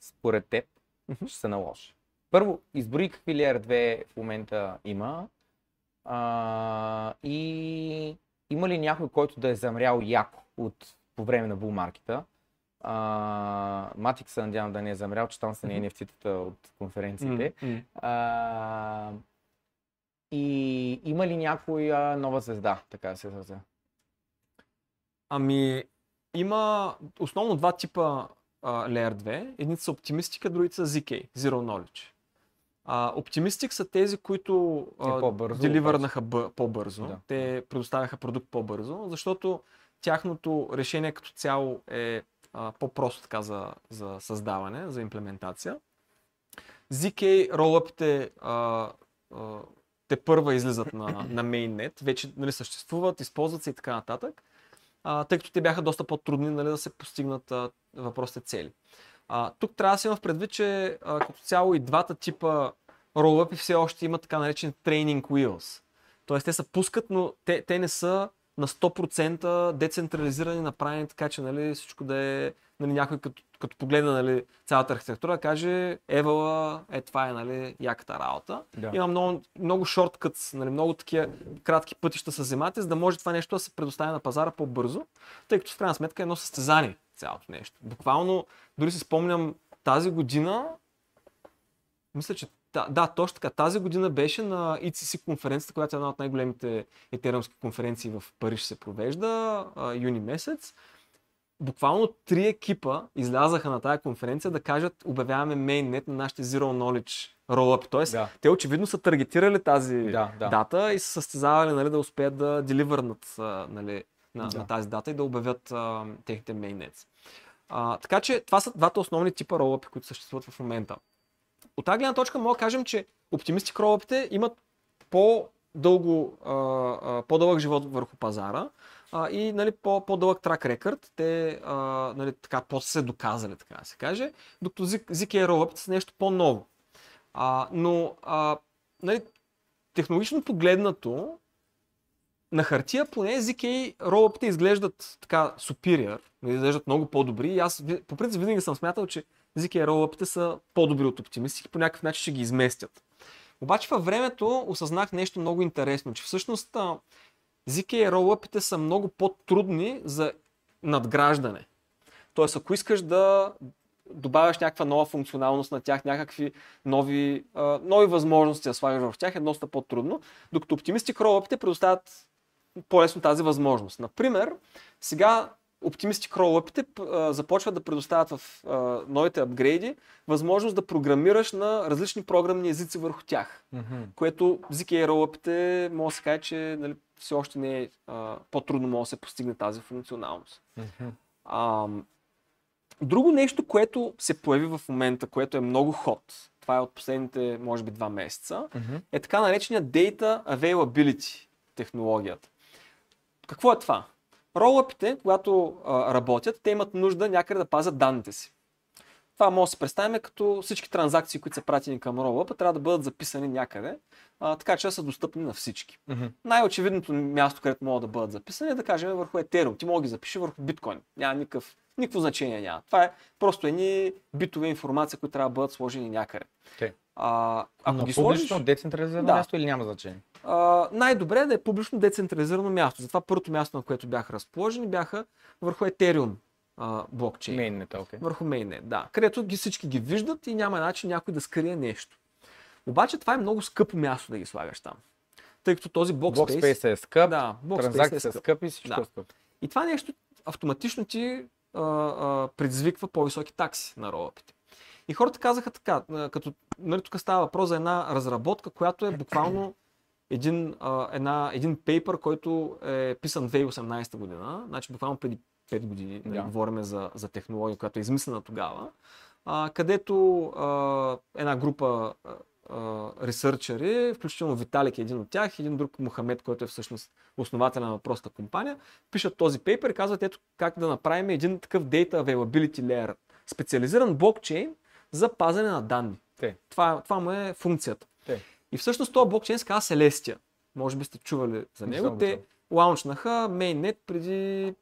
според теб Мгм. ще се наложи? Първо, изброи какви Layer 2 в момента има а, и има ли някой, който да е замрял яко от, по време на булмаркета? Матик се надявам да не е замрял, че там са Мгм. NFT-тата от конференциите. А, и има ли някоя нова звезда, така да се изразя? Ами, има основно два типа а, Layer 2. Едните са Optimistic, а другите са ZK, Zero Knowledge. А, Optimistic са тези, които деливърнаха бъ- по-бързо. Да. Те предоставяха продукт по-бързо, защото тяхното решение като цяло е а, по-просто така за, за създаване, за имплементация. ZK ролъпите те първа излизат на, на mainnet, вече нали, съществуват, използват се и така нататък, тъй като те бяха доста по-трудни нали, да се постигнат а, въпросите цели. А, тук трябва да се има в предвид, че а, като цяло и двата типа ролъпи все още имат така наречен training wheels. Тоест те се пускат, но те, те не са на 100% децентрализирани, направени така, че нали, всичко да е нали, някой като, като погледне нали, цялата архитектура, каже Евала, е това е нали, яката работа. Да. Има много, много шорткътс, нали, много такива кратки пътища с земята, за да може това нещо да се предоставя на пазара по-бързо, тъй като в крайна сметка е едно състезание цялото нещо. Буквално, дори си спомням тази година, мисля, че да, да, точно така. Тази година беше на ECC конференцията, която е една от най-големите етериумски конференции в Париж се провежда, а, юни месец. Буквално три екипа излязаха на тази конференция да кажат, обявяваме mainnet на нашите Zero Knowledge rollup. Тоест, Да. те очевидно са таргетирали тази Да, да. дата и са състезавали нали, да успеят да деливърнат нали, на, Да. на тази дата и да обявят а, техните mainnets. А, така че това са двата основни типа ролъпи, които съществуват в момента. От тази гледна точка мога да кажем, че оптимистик ролъпите имат по-дълго, а, по-дълъг живот върху пазара и нали, по- по-дълъг трак рекърд. Те нали, така, по-са се доказали, така да се каже, докато ZK ролъпите са нещо по-ново. Но нали, технологично погледнато, на хартия поне ZK ролъпите изглеждат така superior, нали, изглеждат много по-добри и аз по принцип винаги съм смятал, че ZK ролъпите са по-добри от оптимистики, по някакъв начин ще ги изместят. Обаче във времето осъзнах нещо много интересно, че всъщност ZK ролъпите са много по-трудни за надграждане. Тоест, ако искаш да добавяш някаква нова функционалност на тях, някакви нови, нови възможности да слагаш в тях, е доста по-трудно, докато Optimistic Rollup предоставят по-лесно тази възможност. Например, сега Optimistic Rollup започват да предоставят в а, новите апгрейди възможност да програмираш на различни програмни езици върху тях Мгм. което ZK ролъпите може да се каже, че нали, все още не е а, по-трудно може да се постигне тази функционалност. Мгм. А, друго нещо, което се появи в момента, което е много ход, това е от последните, може би, два месеца, Мгм. е така наречения Data Availability технологията. Какво е това? Ролъпите, когато а, работят, те имат нужда някъде да пазят данните си. това може да се представим като всички транзакции, които са пратени към ролъпа, трябва да бъдат записани някъде, а, така че да са достъпни на всички. Мгм. Най-очевидното място, където могат да бъдат записани е да кажем върху Ethereum. Ти мога да ги запиши върху биткоин. Няма никакъв, никакво значение няма. Това е просто едни битове информация, които трябва да бъдат сложени някъде. Окей. А, ако Но ги сложиш, децентрализирано Да. място или няма значение? Най-добре е да е публично децентрализирано място. Затова първото място, на което бяха разположени, бяха върху Ethereum а, блокчейн. Мейннета, окей. Върху мейнет, да. Където ги, всички ги виждат и няма начин някой да скрие нещо. Обаче това е много скъпо място да ги слагаш там. Тъй като този Blockspace... Blockspace е скъп, Да, Blockspace транзакции е са скъп. скъпи, всичко Да. е скъпо. И това нещо автоматично ти а, а, предизвиква по-високи такси на ролъпите. И хората казаха така, като нали, тук става въпрос за една разработка, която е буквално един, а, една, един пейпер, който е писан 2018 година, значи буквално преди 5 години, нали, Да. говорим за, за технология, която е измислена тогава, а, където а, една група а, ресърчери, включително Виталик е един от тях, един друг Мохамед, който е всъщност основателя на въпросната компания, пишат този пейпер и казват ето как да направим един такъв Data Availability Layer, специализиран блокчейн за пазене на данни. Те. Това, това му е функцията. И всъщност този блокчейн се казва Celestia. Може би сте чували за Не него. Те лаунчнаха mainnet преди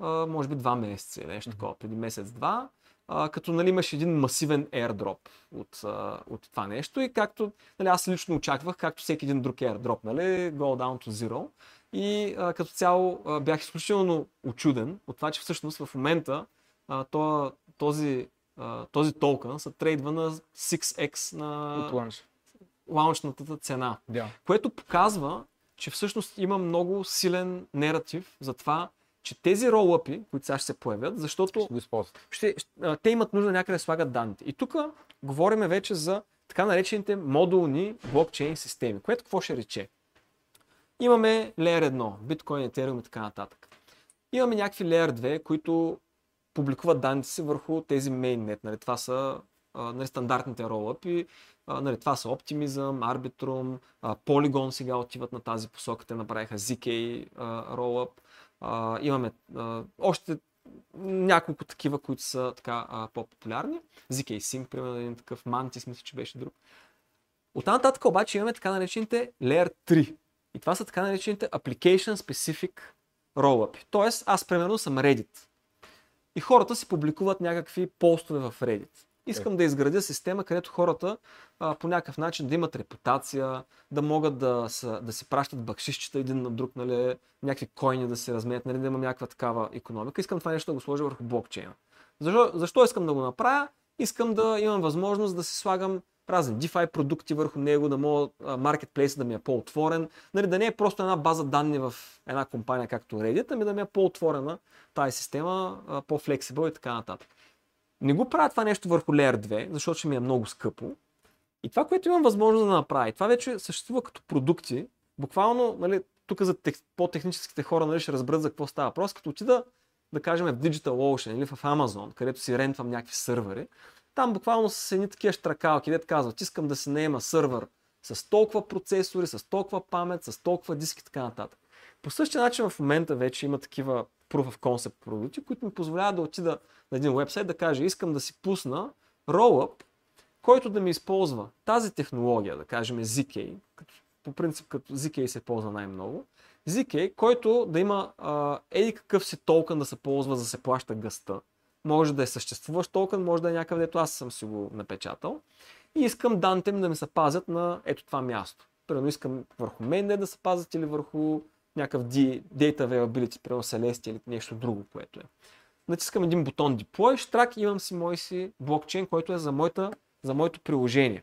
а, може би два месеца или нещо такова, преди месец-два. А, като нали, имаше един масивен airdrop от, а, от това нещо и както нали, аз лично очаквах, както всеки един друг airdrop, нали, go down to zero. И а, като цяло а, бях изключително очуден от това, че всъщност в момента а, то, този, а, този токен се трейдва на 6x на От лънч. Лаунчната цена. Да. Което показва, че всъщност има много силен нератив за това, че тези ролъпи, които сега ще се появят, защото Ще ще, те имат нужда някъде да слагат данните. И тук говорим вече за така наречените модулни блокчейн системи, което какво ще рече? Имаме Layer 1, Bitcoin, Ethereum и така нататък. Имаме някакви Layer 2, които публикуват данните си върху тези mainnet. Нали, това са нали, стандартните ролъпи. Нали, това са Optimism, Arbitrum, Polygon сега отиват на тази посока. Те направиха ZK а, ролъп. А, имаме а, още няколко такива, които са така а, по-популярни. ZK Sync, примерно, един такъв Mantis, мисля, че беше друг. От нататък обаче имаме така наречените Layer 3. И това са така наречените Application Specific Rollup. Тоест, аз примерно съм Reddit. И хората си публикуват някакви постове в Reddit. Искам да изградя система, където хората а, по някакъв начин да имат репутация, да могат да, са, да си пращат бакшишчета един на друг, нали, някакви койни да се разменят, нали, да имам някаква такава економика. Искам това нещо да го сложа върху блокчейна. Защо, защо искам да го направя? Искам да имам възможност да си слагам разни DeFi продукти върху него, да мога маркетплейса да ми е по-отворен, нали, да не е просто една база данни в една компания както Reddit, ами да ми е по-отворена тази система, по-флексибъл и така нататък. Не го правя това нещо върху Layer 2, защото ще ми е много скъпо. И това, което имам възможност да направя, това вече съществува като продукти, буквално, нали, тук за тех, по-техническите хора нали, ще разберат за какво става въпрос, като отида, да кажем, в DigitalOcean или в Amazon, където си рентвам някакви сървъри, там буквално са едни такива штракалки, дето казват, искам да се наема сървър с толкова процесори, с толкова памет, с толкова диски и така нататък. По същия начин в момента вече има такива proof of concept продукти, които ми позволяват да отида на един вебсайт да кажа, искам да си пусна rollup, който да ми използва тази технология, да кажем ZK, като, по принцип като ZK се ползва най-много, ZK, който да има а, еди какъв си токен да се ползва за да се плаща гъста. Може да е съществуващ токен, може да е някъде, дето аз съм си го напечатал. И искам данните ми да ми се пазят на ето това място. Примерно искам върху mainnet да се пазят или върху някакъв Data Availability, примерно Celestia или нещо друго, което е. Натискам един бутон Deploy, штрак имам си мой си блокчейн, който е за, моята, за моето приложение.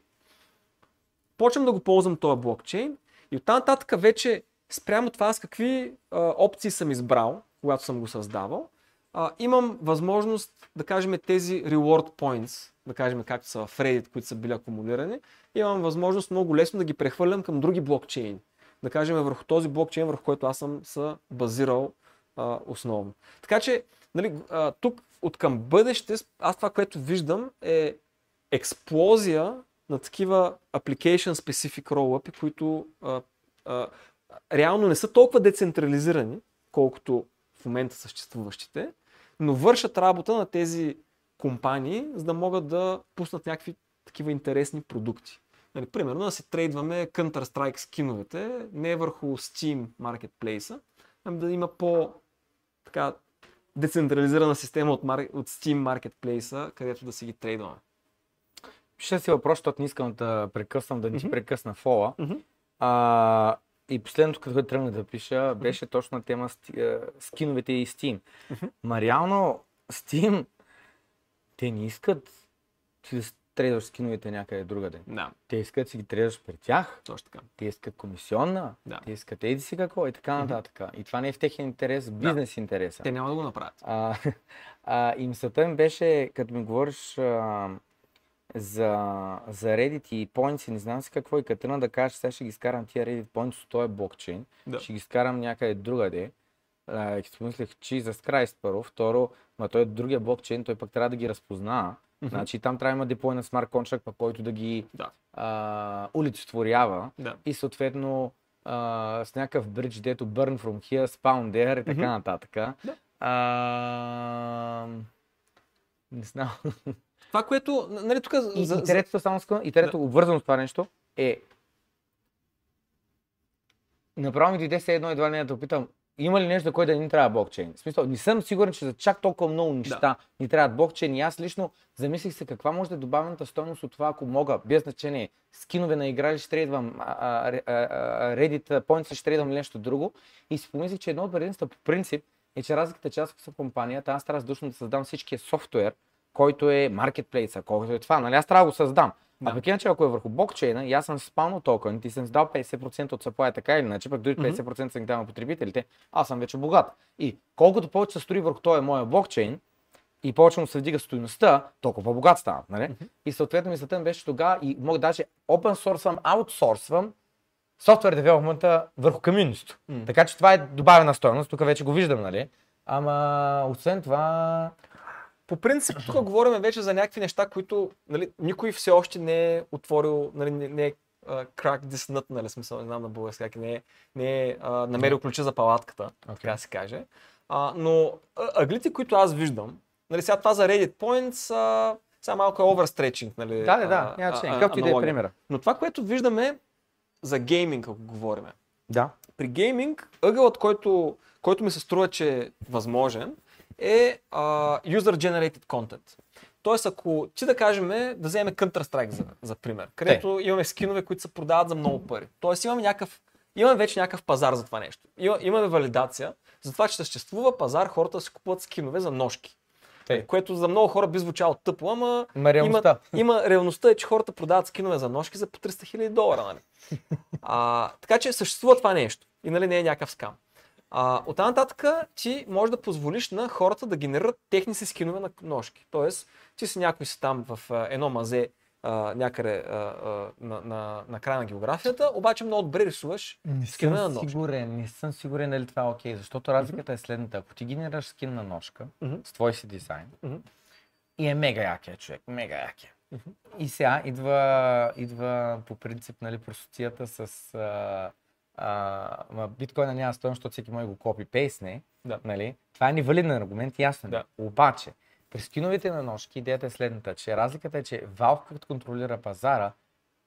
Почвам да го ползвам този блокчейн и оттам нататък вече спрямо това с какви а, опции съм избрал, когато съм го създавал, а, имам възможност да кажем тези reward points, да кажем както са в Reddit, които са били акумулирани, имам възможност много лесно да ги прехвърлям към други блокчейни. Да кажем върху този блокчейн, върху който аз съм се базирал а, основно. Така че, нали, а, тук от към бъдеще, аз това, което виждам е експлозия на такива application specific rollup, които а, а, реално не са толкова децентрализирани, колкото в момента съществуващите, но вършат работа на тези компании, за да могат да пуснат някакви такива интересни продукти. Нали, примерно да се трейдваме Counter-Strike скиновете не върху Steam Marketplace, ами да има по така децентрализирана система от, мар... от Steam Marketplace, където да си ги трейдваме. Пиша си въпрос, защото не искам да прекъсвам, да не ти Мгм. прекъсна фола. Мгм. А, и последното, като тръгна да пиша, беше точно на тема скиновете и Steam. Ма реално Steam, те не искат да трейдваш скиновете някъде другаде. Да, Те искат да си ги трейдваш при тях, точно така. те искат комисионна, Да. те искат еди си какво и така нататък. И това не е в техен интерес, бизнес интереса. Те няма да го направят. А, а, и мисълта ми беше, като ми говориш а, за, за Reddit и Points и не знам си какво и Катрина да кажеш, сега ще ги скарам тия Reddit Points от този блокчейн, Да. ще ги скарам някъде другаде. А, и си помислех, Jesus Christ първо, второ, ма той е другия блокчейн, той пък трябва да ги разпознава. Значи там трябва да има депой на смарт контракт, пък който да ги Да. а, олицетворява Да. и съответно а, с някакъв бридж, дето burn from here, spawn there и така нататък. Да. А, не знам. Това, което, нали, тук И, за, и третото, само искам, и третото, обвързано с това нещо, е направо ми дойде се едно едва ли не да опитам, има ли нещо, което да ни трябва блокчейн? В смисъл, не съм сигурен, че за чак толкова много неща ни трябват блокчейн. И аз лично замислих се каква може да е добавената стойност от това, ако мога, без значение, скинове на игра ли ще трейдвам, а, а, а, Reddit Points ще трейдвам нещо друго. И си помислих, че едно от предимствата по принцип е, че разликата е, аз съм компанията, аз трябва задушно да създам всичкия софтуер, който е маркетплейса, който е това, нали? Аз трябва да го създам. Да. А пък иначе, ако е върху блокчейна и аз съм спалнал токените и съм сдал 50% от supply така или иначе, пък дори 50% съм дал на потребителите, аз съм вече богат. И колкото повече се строи върху този моя блокчейн, и повече му се вдига стоеността, толкова по-богат ставам. Нали? И съответно мисълта ми беше тогава и мога даже open source аутсорсвам софтуер девелопмента върху комьюнитито. М. Така че това е добавена стоеност, тук вече го виждам, нали? Ама, освен това, По принцип, тук говорим вече за някакви неща, които нали, никой все още не е отворил, нали, не, не е this nut, нали, смисъл, не знам на български, как е, не е, не е uh, намерил ключа за палатката, Окей. така да се каже. А, но а, аглите, които аз виждам, нали, сега това за Reddit Points, а, сега малко е overstretching, нали? да, да, да, а, няма а, че, а, какъвто и да е примера. Но това, което виждаме за гейминг, ако говорим, Да. при гейминг, ъгълът, който, който ми се струва, че е възможен, е а, user-generated content. Тоест, ако ти да кажем, да вземем Counter-Strike за, за пример, където имаме скинове, които се продават за много пари. Тоест, имаме някакъв Имаме вече някакъв пазар за това нещо. Има, имаме валидация за това, че съществува пазар, хората си купуват скинове за ножки. Тъй. Което за много хора би звучало тъпо, ама Ма реалността. има, има реалността е, че хората продават скинове за ножки за по 300 хиляди долара. Нали? А, така че съществува това нещо и нали не е някакъв скам. А, от нататък ти можеш да позволиш на хората да генерират техни си скинове на ножки. Тоест, ти си някой си там в а, едно мазе а, някъде а, а, на, на, на края на географията, обаче много добре рисуваш Не скина на ножка. сигурен, не съм сигурен дали това е окей, защото разликата е следната. Ако ти генерираш скин на ножка Мгм. с твой си дизайн Мгм. и е мега якия човек, мега якия. И сега идва, идва по принцип нали, просоцията с а, а, ма биткоина няма стоеност, защото всеки може да го копи пейсне. Да. Нали? Това е невалиден аргумент, ясно. е. Да. Обаче, при скиновете на ножки идеята е следната, че разликата е, че Valve като контролира пазара,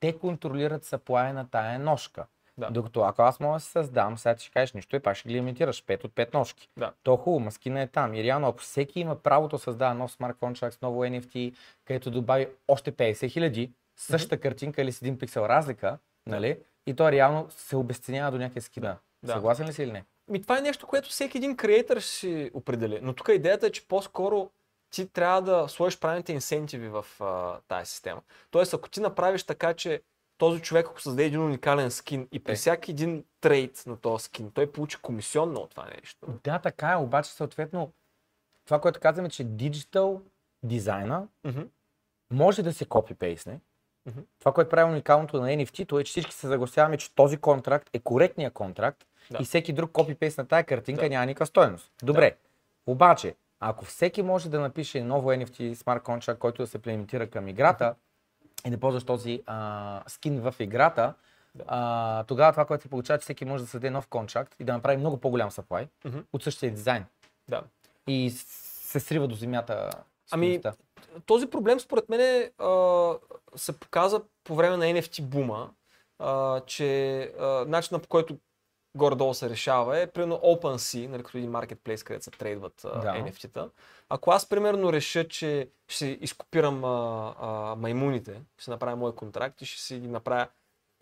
те контролират съплая на тая ножка. Да. Докато ако аз мога да си създам, сега ти ще кажеш нищо и пак ще ги лимитираш 5 от 5 ножки. Да. То е хубаво, маскина е там. И реално, ако всеки има правото да създава нов смарт контракт с ново NFT, където добави още 50 хиляди, същата картинка или с един пиксел разлика, нали? И то реално се обесценява до някакъв скина. Да. Съгласен ли си или не? Ми, това е нещо, което всеки един креатор ще си определи. Но тук идеята е, че по-скоро ти трябва да сложиш правилните инсентиви в а, тази система. Тоест, ако ти направиш така, че този човек, ако създаде един уникален скин и при Е. всяки един трейд на този скин, той получи комисионно от това нещо. Да, така е, обаче съответно това, което казваме, че диджитал дизайна Мгм. може да се копи-пейсне. Мгм. Това, което прави уникалното на NFT, е, че всички се съгласяваме, че този контракт е коректният контракт Да. и всеки друг копи-пейст на тая картинка Да. няма никаква стоеност. Добре, обаче, ако всеки може да напише ново NFT смарт контракт, който да се плементира към играта и да ползваш този а, скин в играта, а, тогава това, което се получава, че всеки може да създаде нов контракт и да направи много по-голям supply Мгм. от същия дизайн. Да. И се срива до земята Ами. Този проблем според мен а, се показа по време на NFT бума, а, че а, начинът по който горе-долу се решава е, примерно OpenSea, нали, като един маркетплейс, където се трейдват а, Да. NFT-та. Ако аз, примерно, реша, че ще изкопирам а, а, маймуните, ще направя мой контракт и ще си ги направя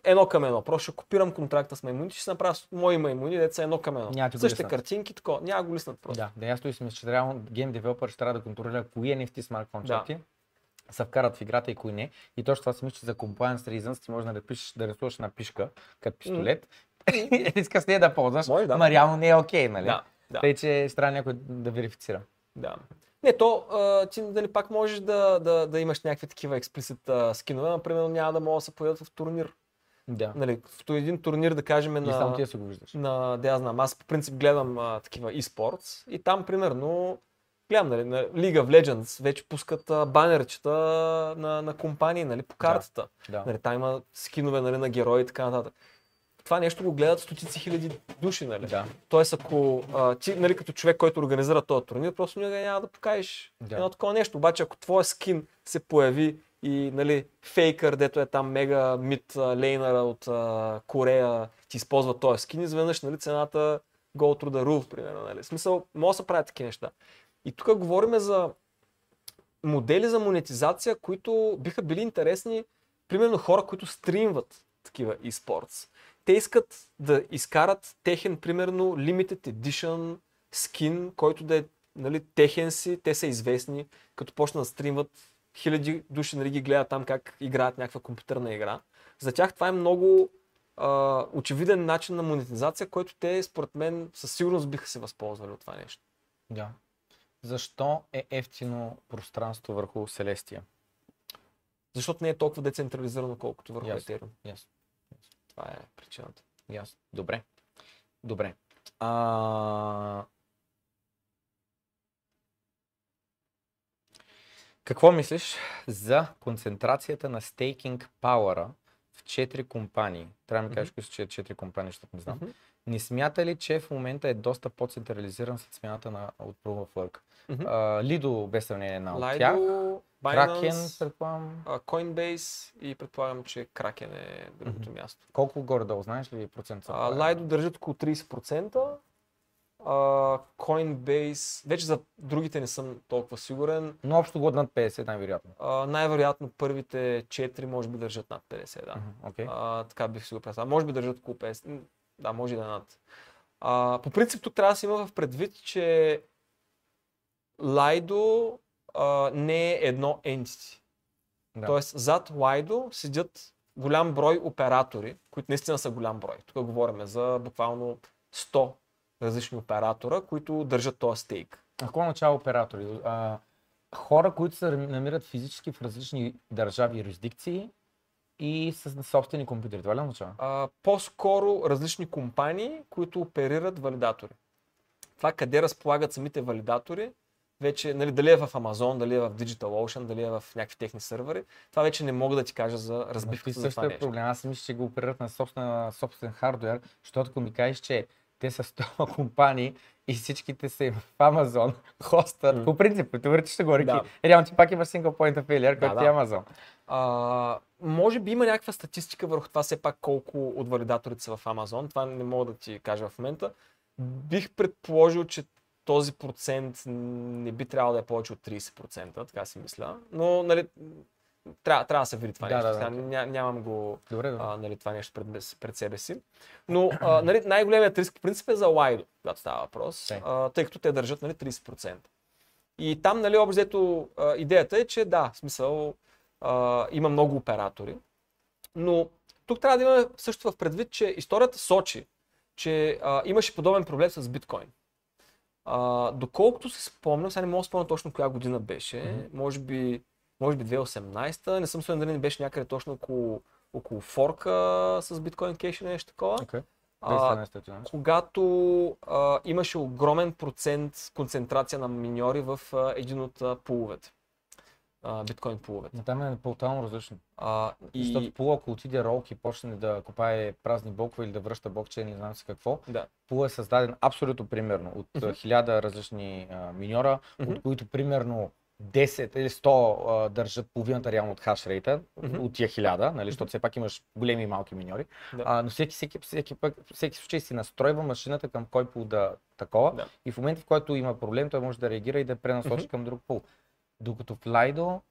едно към едно. Просто ще копирам контракта с маймуните, ще си направя мои маймуни, деца едно към едно. Няма да Същите лиснат. картинки, тако, няма да го лиснат просто. Да, да, аз стои си мисля, че трябва гейм девелопър ще трябва да контролира кои NFT смарт контракти се вкарат в играта и кои не. И точно това си мисля, че за compliance reasons ти може да пишеш, да рисуваш на пишка, като пистолет. Иска с нея да ползваш, Може, да. ама реално не е окей, нали? Да, да. Тъй, че ще трябва някой да верифицира. Да. Не, то а, ти нали, пак можеш да, да, да имаш някакви такива експлисит а, скинове, например, няма да могат да се появят в турнир. Да. Нали, в един турнир, да кажем, И само на, ти се го виждаш. на, да я знам, аз по принцип гледам а, такива e-sports и там, примерно, гледам, нали, на League of Legends вече пускат а, банерчета на, на компании, нали, по картата. Да. Нали, там има скинове нали, на герои и така нататък. Това нещо го гледат стотици хиляди души, нали? Да. Тоест, ако а, ти, нали, като човек, който организира този турнир, просто никога няма да покажеш Да. едно такова нещо. Обаче, ако твоя скин се появи и нали, фейкър, дето е там мега мид лейнера от а, Корея, ти използва този скин, изведнъж нали, цената go through the roof, примерно. Нали. В смисъл, може да се правят такива неща. И тук говорим за модели за монетизация, които биха били интересни, примерно хора, които стримват такива e-sports. Те искат да изкарат техен, примерно, limited edition скин, който да е нали, техен си, те са известни, като почнат да стримват, хиляди души нали, ги гледат там как играят някаква компютърна игра. За тях това е много а, очевиден начин на монетизация, който те, според мен, със сигурност биха се възползвали от това нещо. Да. Защо е ефтино пространство върху Селестия? Защото не е толкова децентрализирано, колкото върху Ясно. Ethereum. Ясно. Това е причината. Ясно. Добре. Добре. А... Какво мислиш за концентрацията на стейкинг пауъра в 4 компании? Трябва да ми кажеш кои са 4 компании, защото не знам. Мгм. Не смята ли, че в момента е доста по-централизиран след смяната на, от Proof of Lido без сравнение е една от тях. Lido, Kraken, Binance, предполагам. Coinbase и предполагам, че Kraken е другото място. Колко горе-долу, знаеш ли процент? А, Lido държат около 30%. Coinbase, вече за другите не съм толкова сигурен. Но общо го над 50 най-вероятно. А, най-вероятно първите 4 може би държат над 50, да. Мгм, Окей. А, така бих си го представил. Може би държат около 50. М, Да, може да е над. А, по принцип тук трябва да се има в предвид, че Lido а, не е едно entity. Да. Тоест зад Lido седят голям брой оператори, които наистина са голям брой. Тук говорим за буквално 100 различни оператора, които държат този стейк. А какво начало оператори? А, хора, които се намират физически в различни държави и юрисдикции и с собствени компютри. Това ли означава? а, по-скоро различни компании, които оперират валидатори. Това къде разполагат самите валидатори, вече, нали, дали е в Amazon, дали е в DigitalOcean, дали е в някакви техни сървъри, това вече не мога да ти кажа за разбивката също това е нещо. проблем. Аз мисля, че го оперират на собствен, собствен хардвер, защото ако ми кажеш, че те са 100 компании и всичките са в Amazon, хостът, М. по принцип, теоретично говорейки, Да. реално ти пак имаш single point of failure, който да. ти е Amazon. А, може би има някаква статистика върху това все пак колко от валидаторите са в Amazon. Това не мога да ти кажа в момента. Бих предположил, че този процент не би трябвало да е повече от 30%, така си мисля. Но нали, трябва, трябва да се види това Да, нещо. да, Сега да. ня, нямам го Добре, добре. а, нали, това нещо пред, пред себе си. Но а, нали, най-големият риск по принцип е за Lido, когато става въпрос, а, тъй като те държат нали, 30%. И там, нали, общо идеята е, че да, в смисъл, а, има много оператори, но тук трябва да имаме също в предвид, че историята сочи, че а, имаше подобен проблем с биткоин. А, доколкото се спомням, сега не мога да спомня точно коя година беше, Мгм. може би, може би 2018, не съм сигурен дали не беше някъде точно около, около форка с биткоин кеш или нещо такова. Окей. А, нещо. когато а, имаше огромен процент концентрация на миньори в а, един от а, пуловете. А, биткоин пуловете. Но там е тотално различно. А, И... Защото и, Пул, ако отиде ролк и почне да копае празни блокове или да връща блокчейн, не знам си какво, да. Пул е създаден абсолютно примерно от хиляда различни а, миньора, от които примерно 10 или 100 а, държат половината реално от хашрейта, Мгм. от тия 1000, нали, защото все пак имаш големи и малки миньори. Да. А, но всеки, всеки, всеки, пък, всеки случай си настройва машината към кой пул да такова Да. и в момента в който има проблем, той може да реагира и да пренасочи Мгм. към друг пул. Докато в Lido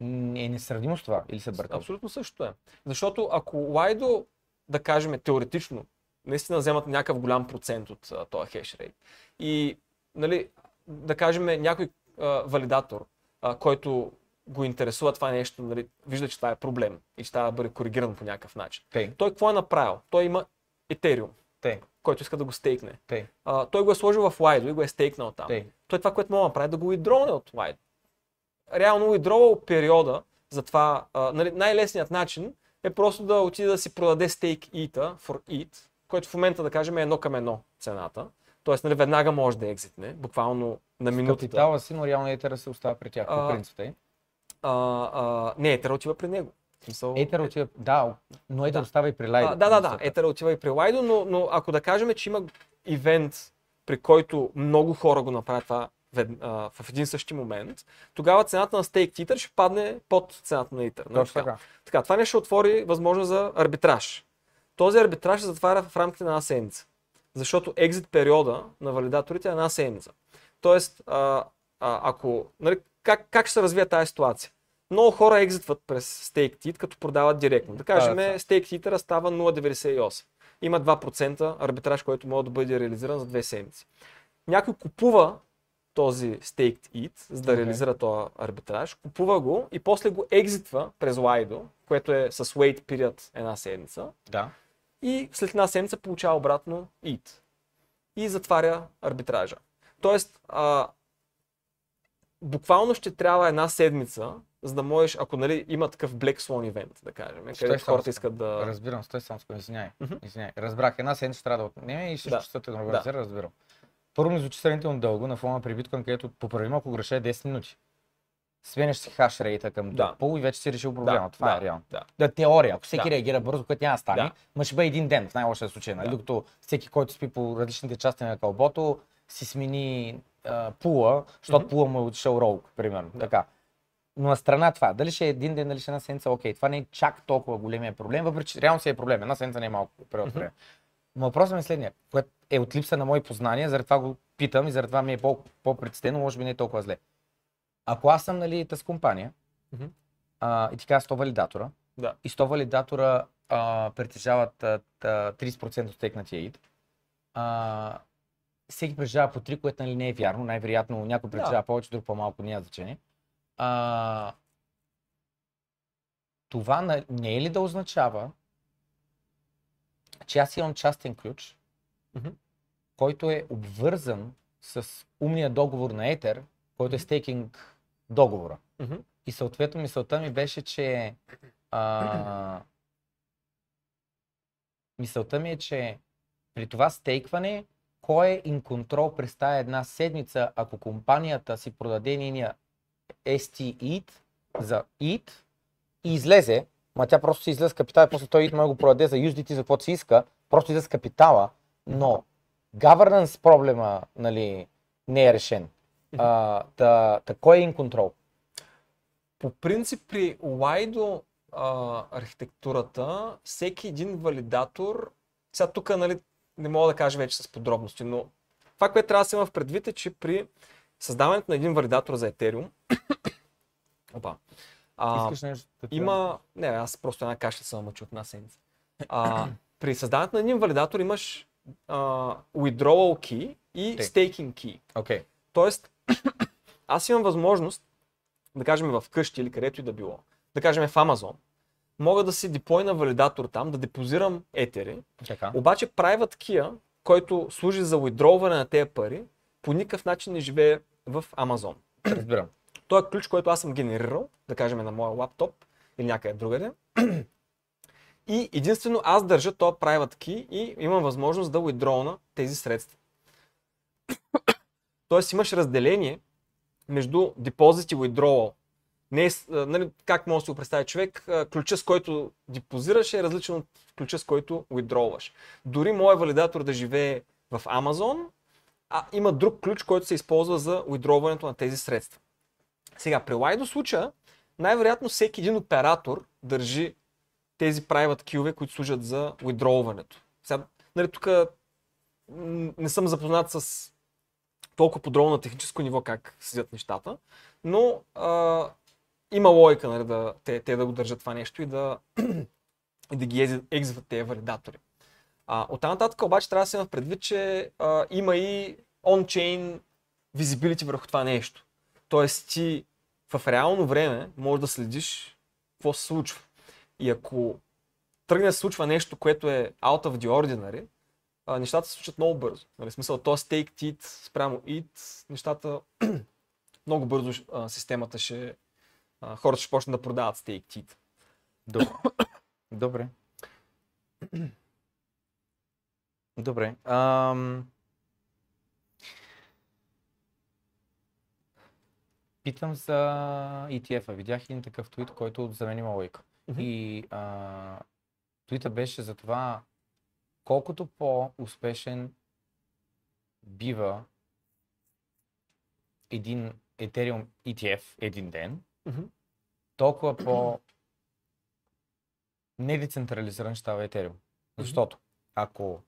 м, е несравнимо с това или се бъркам. Абсолютно същото е. Защото ако Lido, да кажем теоретично, наистина вземат някакъв голям процент от а, този хешрейт и нали, да кажем някой а, валидатор, а, който го интересува това нещо, нали, вижда, че това е проблем и че трябва да бъде коригиран по някакъв начин. Тей, Той какво е направил? Той има Ethereum, тей, който иска да го стейкне. тей, А, той го е сложил в Lido и го е стейкнал там. тей. Той това, което мога да направи, е да го уидроне от Lido. Реално уидровал периода за това, а, нали, най-лесният начин е просто да отиде да си продаде стейк ETH for ETH, който в момента да кажем е едно към едно цената. Тоест, нали, веднага може да екзитне, буквално на минутата. Капитала си, но реално етера се остава при тях, по принцип. А, а, не, Етера отива при него. Смисъл, Етер отива, да, но етер Да. остава и при Lido. А, да, да, да. Етера отива и при Lido, но, но ако да кажем, че има ивент, при който много хора го направят това в един същи момент, тогава цената на стейк Ether ще падне под цената на Ether. нали Точно така? така. Това не ще отвори възможност за арбитраж. Този арбитраж се затваря в рамките на една седмица. Защото екзит периода на валидаторите е една седмица. Тоест, а, а, ако, нали, как, как ще се развие тази ситуация? Много хора екзитват през StakeTit, като продават директно. Да кажем, да. StakeTit става 0,98. Има 2% арбитраж, който може да бъде реализиран за две седмици. Някой купува този staked ETH, за да Окей. реализира този арбитраж, купува го и после го екзитва през Lido, което е с wait period една седмица Да. И след една седмица получава обратно ETH и затваря арбитража. Тоест, а, буквално ще трябва една седмица, за да можеш, ако нали, има такъв Black Swan event, да кажем, където хората искат да... Разбирам, стой само извиняй. Мгм. Извиняй. Разбрах, една седмица трябва да отнеме и Да. е Да. да. разбирам. Първо ми звучи сравнително дълго на фона при биткоин, където поправим, ако греша е 10 минути. Сменяш си хаш рейта към Да. да. пол и вече си решил проблема. Това да, е реално. Да. Да, теория. Ако всеки Да. реагира бързо, което няма да стане, Да. ма ще бъде един ден в най-лошия случай. Нали? Да. Докато всеки, който спи по различните части на кълбото, си смени а, пула, защото Мгм. пула му е отишъл ролк, примерно. Да. Така. Но на страна това, дали ще е един ден, дали ще е една седмица, окей, това не е чак толкова големия проблем, въпреки че реално си е проблем. Една седмица не е малко период време. Но въпросът ми е следния, което е от липса на мои познания, заради това го питам и заради това ми е по- по-предстено, може би не е толкова зле. Ако аз съм нали, тази компания Мгм. а, и ти кажа 100 валидатора, Да. и 100 валидатора а, притежават а, та- 30% от стекнатия ид, а, всеки притежава по 3, което нали, не е вярно, най-вероятно някой притежава повече, друг по-малко, няма значение. А, това на- не е ли да означава, че аз имам частен ключ, Мгм. който е обвързан с умния договор на Етер, който е стейкинг договора. Мгм. И съответно мисълта ми беше, че а, мисълта ми е, че при това стейкване, кой е in control през тая една седмица, ако компанията си продаде нейния ST EAT за EAT и излезе, ма тя просто си излезе капитала и после той EAT може го продаде за USDT за каквото си иска, просто излезе с капитала, но governance проблема нали, не е решен. А, та, та, кой е in control? По принцип при Lido а, архитектурата, всеки един валидатор, сега тук нали, не мога да кажа вече с подробности, но това, което трябва да се има в предвид е, че при създаването на един валидатор за Ethereum, опа, а, Искаш нещо? има, не, аз просто една каша съм мъчи от една седмица. А, при създаването на един валидатор имаш а, withdrawal key и staking key. Окей. Тоест, аз имам възможност, да кажем в къщи или където и да било, да кажем в Amazon, мога да си деплойна валидатор там, да депозирам етери, Така. обаче private key, който служи за withdrawване на тези пари, по никакъв начин не живее в Amazon. Разбирам. Той е ключ, който аз съм генерирал, да кажем на моя лаптоп или някъде другаде. И единствено аз държа този private key и имам възможност да withdrawна тези средства. Тоест имаш разделение между deposit и withdrawal. Не е, нали, как може да си го представи човек, ключа с който депозираш е различен от ключа с който withdrawваш. Дори моят валидатор да живее в Amazon, а има друг ключ, който се използва за withdrawването на тези средства. Сега, при Lido случая, най-вероятно всеки един оператор държи тези private key които служат за withdrawването. Сега, нали, тук не съм запознат с толкова подробно на техническо ниво как седят нещата, но а, има логика нали, да, те, те да го държат това нещо и да, и да ги екзитват тези валидатори. А, от нататък обаче трябва да се има предвид, че а, има и on-chain visibility върху това нещо. Тоест ти в реално време можеш да следиш какво се случва. И ако тръгне да случва нещо, което е out of the ordinary, а, нещата се случват много бързо. Нали, смисъл, то stake it спрямо it, нещата много бързо а, системата ще, а, хората ще почнат да продават stake it. Добре. Добре. Добре. Ам... Питам за ETF-а. Видях един такъв твит, който за мен има лойка. Мгм. И а, твита беше за това колкото по-успешен бива един Ethereum ETF един ден, толкова по недецентрализиран ще става Ethereum. Защото ако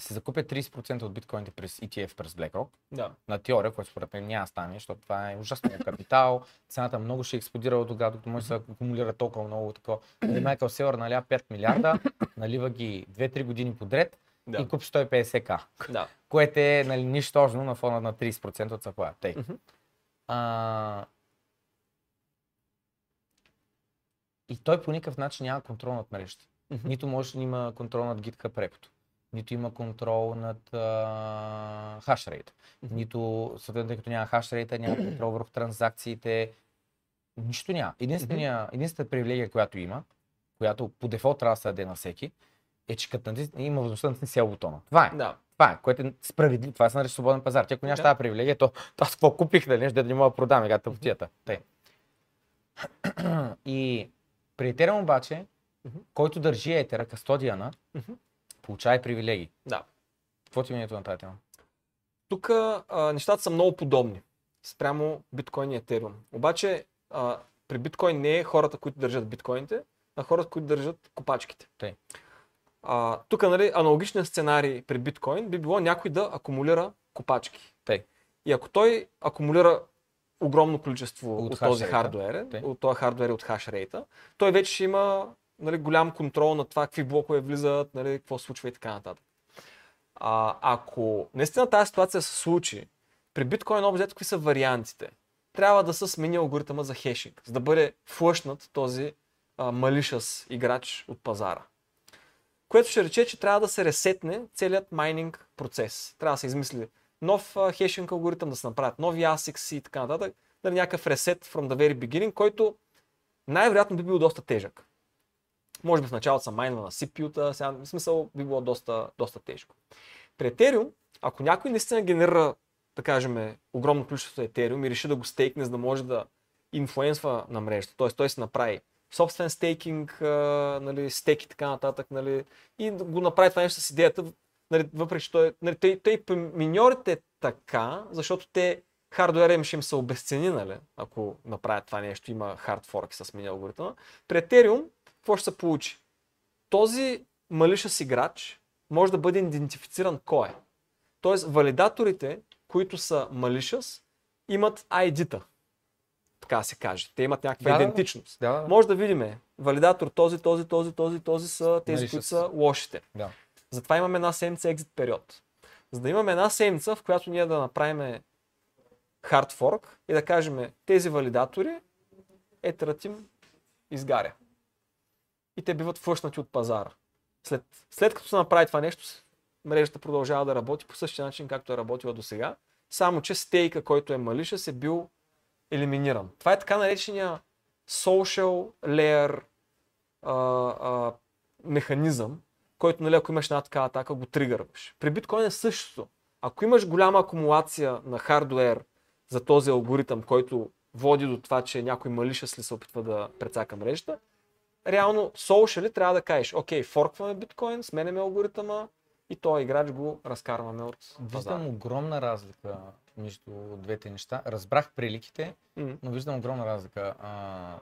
се закупят 30% от биткоините през ETF, през BlackRock, Да. на теория, което според мен няма стане, защото това е ужасно капитал, цената много ще експлодира от тогава, докато може да се акумулира толкова много такова. Нали, Майкъл Селър наля 5 милиарда, налива ги 2-3 години подред Да. и купи 150к, да. което е нали, нищожно на фона на 30% от заплата. Тъй. Мгм. А... И той по никакъв начин няма контрол над мрежата. Нито може да има контрол над GitHub репото, нито има контрол над а, хашрейт, нито, съответно, тъй като няма хашрейта, няма контрол върху транзакциите. Нищо няма. Единствения, единствената привилегия, която има, която по дефолт трябва да се даде на всеки, е, че като натисне, има възможността да сел бутона. Това е. Да. Това е, което е справедливо. Това се нарича свободен пазар. Ти ако нямаш Да. тази привилегия, то аз какво купих, да нещо, да не мога да продам, сега тъпотията. Тъй. И при Ethereum обаче, който държи етера, кастодиана, Мгм. получава и привилегии. Да. Какво ти е мнението на тази тема? Тук а, нещата са много подобни спрямо биткоин и етериум. Обаче а, при биткоин не е хората, които държат биткоините, а хората, които държат копачките. Тъй. А, тук нали, аналогичният сценарий при биткоин би било някой да акумулира копачки. Тъй. И ако той акумулира огромно количество От от, този хардуер, от този хардуер и от хашрейта, той вече ще има нали, голям контрол на това какви блокове влизат, нали, какво случва и така нататък. А, ако наистина тази ситуация се случи, при биткоин общо взето какви са вариантите? Трябва да се смени алгоритъма за хешинг, за да бъде флъшнат този а, малишъс играч от пазара. Което ще рече, че трябва да се ресетне целият майнинг процес. Трябва да се измисли нов а, хешинг алгоритъм, да се направят нови ASICs и така нататък. Нали, някакъв ресет from the very beginning, който най-вероятно би бил доста тежък. Може би в началото са майнва на CPU-та, сега в смисъл би било доста, доста тежко. При Ethereum, ако някой наистина генерира, да кажем, огромно количество Ethereum и реши да го стейкне, за да може да инфлуенсва на мрежата, т.е. той се направи собствен стейкинг, нали, стейк и така нататък, нали, и го направи това нещо с идеята, нали, въпреки че той, нали, тъй, тъй миньорите е така, защото те хардуера им ще им се обесцени, нали, ако направят това нещо, има хард форк с мини алгоритъма. При Ethereum, какво ще се получи? Този малишъс играч може да бъде идентифициран кой е. Тоест, валидаторите, които са malicious, имат ID-та. Така се каже. Те имат някаква Да, идентичност. Да, да. Може да видим валидатор този, този, този, този, този са тези, Malicious. които са лошите. Да. Затова имаме една седмица екзит период. За да имаме една седмица, в която ние да направим hard fork и да кажем тези валидатори, етерът им изгаря. И те биват флъшнати от пазара. След, след като се направи това нещо, мрежата продължава да работи по същия начин, както е работила до сега, само че стейка, който е малишъс, е бил елиминиран. Това е така наречения social layer а, а, механизъм, който, нали, ако имаш една такава атака, го тригърваш. При биткоин е същото. Ако имаш голяма акумулация на хардуер за този алгоритъм, който води до това, че някой малишъс ли се опитва да прецака мрежата, реално social трябва да кажеш, окей, форкваме биткоин, сменяме алгоритъма и този играч го разкарваме от пазара. Виждам огромна разлика между двете неща. Разбрах приликите, М. но виждам огромна разлика. А,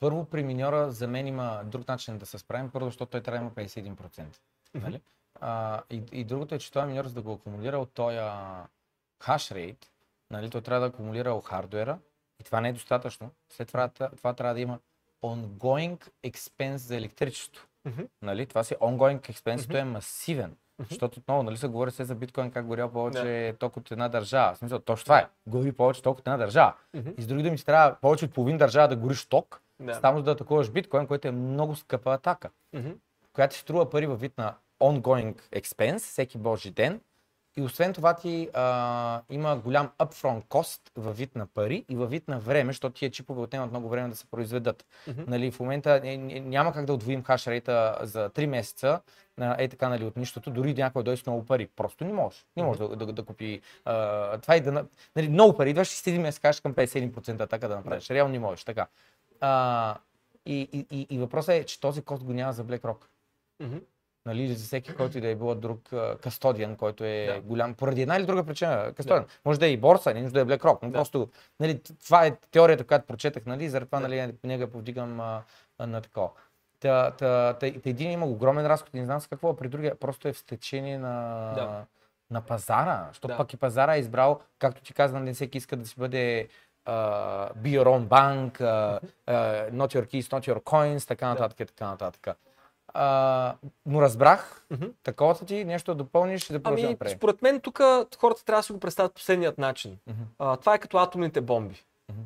първо, при миньора за мен има друг начин да се справим. Първо, защото той трябва да има 51%. Нали? А, и, и другото е, че този миньор, за да го акумулира от този хаш рейт, нали, той трябва да акумулира от хардуера и това не е достатъчно. След това, това трябва да има ongoing expense за електричество. Мгм. Нали? Това си ongoing expense, той е масивен. Защото отново, нали се говори се за биткоин как горял повече ток от една държава. В смисъл, точно това е. Гори повече ток от една държава. Мгм. И с други думи, ти трябва повече от половин държава да гориш ток, Да. само да атакуваш биткоин, което е много скъпа атака Мгм. която струва пари във вид на ongoing expense всеки божи ден. И освен това ти а, има голям upfront cost във вид на пари и във вид на време, защото тия чипове отнемат много време да се произведат. Мгм. Нали, в момента няма как да отвоим хашрейта за 3 месеца, е така нали, от нищото, дори някой дойде с много пари. Просто не може. Не може да, да, да купи а, това и да... на- Нали, много пари, идваш и след един месец кажеш към 51% атака да направиш. Реално не можеш. Така. А, и, и, и, и въпросът е, че този кост го няма за BlackRock Мгм. Нали, за всеки, който и да е било друг кастодиан, който е Да. голям, поради една или друга причина, кастодиан. Може да е и борса, не нужда да е BlackRock, но Да. просто, нали, това е теорията, която прочетах, нали, заради това, нали, него я повдигам а, а, на такова. Та, та, та, та, един има огромен разход, не знам с какво, а при другия просто е в течение на, Да. на пазара, защото Да. пък и пазара е избрал, както ти казвам, не всеки иска да си бъде uh, be your own bank, uh, uh, not your keys, not your coins, така нататък, и така нататък. А, но разбрах, Мгм. таковата ти нещо да допълниш и да продължим Ами, напред. според мен тук хората трябва да си го представят последният начин. Мгм. А, това е като атомните бомби. Мгм.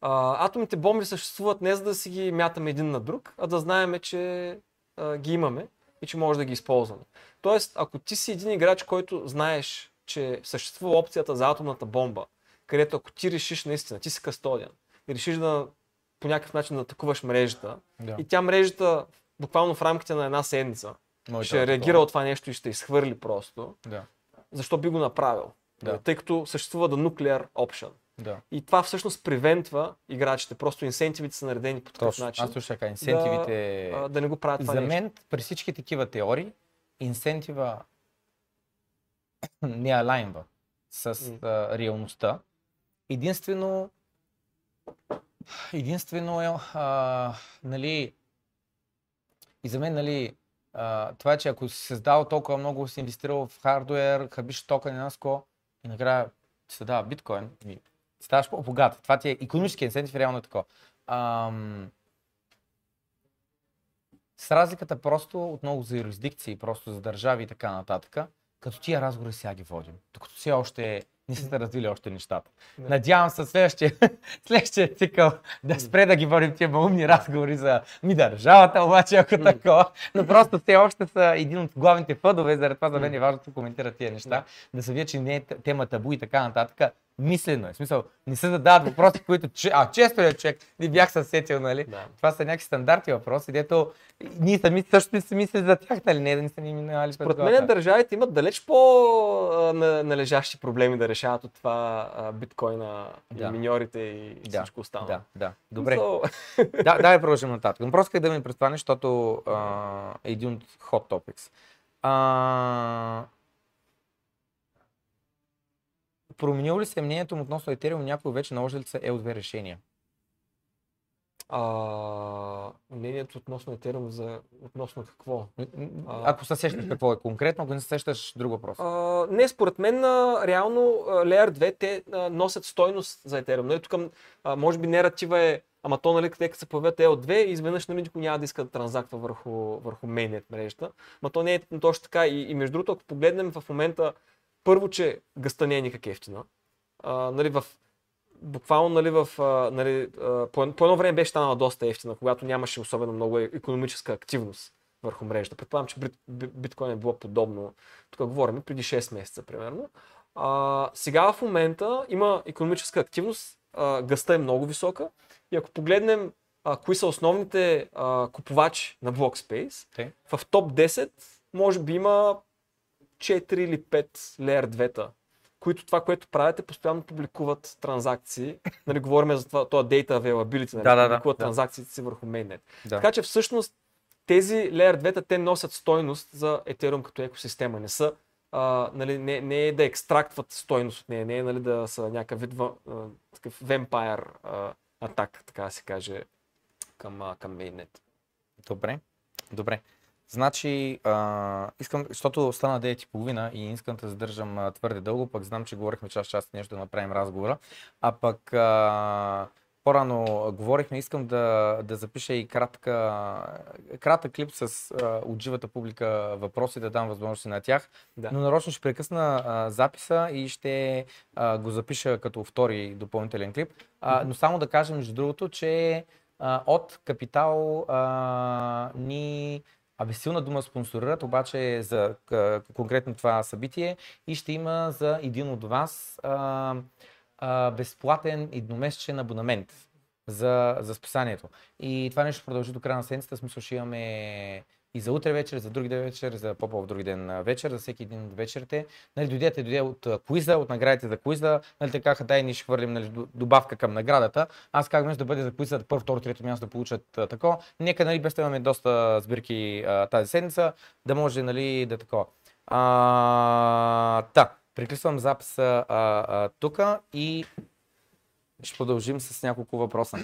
А, атомните бомби съществуват не за да си ги мятаме един на друг, а да знаеме, че а, ги имаме и че може да ги използваме. Тоест, ако ти си един играч, който знаеш, че съществува опцията за атомната бомба, където ако ти решиш наистина, ти си кастодиан и решиш да по някакъв начин да атакуваш мрежата Да. и тя мрежата буквално в рамките на една седмица Моята ще такова. реагира от това нещо и ще изхвърли просто, Да, защо би го направил? Да. Тъй като съществува да nuclear option. да. И това всъщност превентва играчите. Просто инсентивите са наредени по такъв Точно. начин. Аз точно така. Инсентивите... а, да не го правят това За нещо. мен, при всички такива теории, инсентива не алайнва с М. а, реалността. Единствено, единствено е, а, нали, и за мен, нали, а, това че ако си създал толкова много, си инвестирал в хардуер, хабиш токен и наско, и накрая ти се дава биткоин, и ставаш по-богат. Това ти е економически инсентив, реално е такова. Ам, с разликата просто отново за юрисдикции, просто за държави и така нататък, като тия разговори сега ги водим, докато все още не са се развили още нещата. Да. Надявам се следващия, следващия цикъл да спре да ги водим тия малумни разговори за ми държавата, обаче ако такова, но просто все още са един от главните пъдове, заради това за мен е важно да се коментират тия неща, да. се видят, че не е тема табу и така нататък. Мислено е. В смисъл, не се задават въпроси, които, че- а, често е човек, не бях се сетил, нали? Да. Това са някакви стандарти въпроси, дето ние сами също не си мислили за тях, нали? Не да не са ни минали Според мен държавите имат далеч по-належащи проблеми да решават от това а, биткоина, Да. миньорите и Да, всичко останало. Да, да. Добре. So, да, давай продължим нататък. Просто исках да ми представиш, защото а, е един от hot topics. А, променило ли се мнението му относно Ethereum? Някой вече наложили ли са L2 решения? а, мнението относно Ethereum за относно какво? Ако се сещаш какво е конкретно, ако не се сещаш друг въпрос. А, не, според мен, а, реално Layer 2 те а, носят стойност за Ethereum. Нали, тук, а, може би нератива е, ама то, нали, като се появят L2 и изведнъж нали, никой няма да иска да транзактва върху, върху mainnet мрежата. Ма то не е точно така. И, и между другото, ако погледнем в момента, първо, че гъста не е никак ефтина. А, нали, в, буквално нали, в, а, нали, а, по, по едно време беше станала доста ефтина, когато нямаше особено много економическа активност върху мрежата. Предполагам, че бит- би- биткоин е било подобно. Тук говорим преди 6 месеца, примерно. А, сега в момента има економическа активност, а, гъста е много висока и ако погледнем а, кои са основните а, купувачи на Blockspace, Те? в топ 10 може би има 4 или 5 Layer 2 които това, което правят е постоянно публикуват транзакции. Нали, говорим за това, това data availability, нали, Да, да, публикуват да. транзакциите си върху mainnet. Да. Така че всъщност тези Layer 2 те носят стойност за Ethereum като екосистема. Не са а, нали, не, не е да екстрактват стойност от нея, не е нали, да са някакъв вид а, такъв вемпайр а, атак, така да се каже, към, а, към мейнет. Добре, добре. Значи, а, искам, защото стана 9.30 и не искам да задържам а, твърде дълго, пък знам, че говорихме час час нещо да направим разговора, а пък а, по-рано говорихме, искам да, да запиша и кратка, кратък клип с а, от живата публика въпроси, да дам възможности на тях, Да. но нарочно ще прекъсна а, записа и ще а, го запиша като втори допълнителен клип. А, но само да кажем, между другото, че а, от Капитал а, ни Абе, силна дума спонсорират, обаче за а, конкретно това събитие и ще има за един от вас а, а, безплатен едномесечен абонамент за, за списанието. И това нещо продължи до края на седмицата, смисъл ще имаме и за утре вечер, за други ден вечер, за по-по други ден вечер, за всеки един от вечерите. Нали, дойдете, дойде от куиза, от наградите за куиза. Нали, те казаха, дай ние ще хвърлим нали, добавка към наградата. Аз как да бъде за куиза, първо, второ, трето място да получат тако. Нека, нали, без имаме доста сбирки а, тази седмица, да може, нали, да тако. А, та, приключвам записа а, а, тук и ще продължим с няколко въпроса.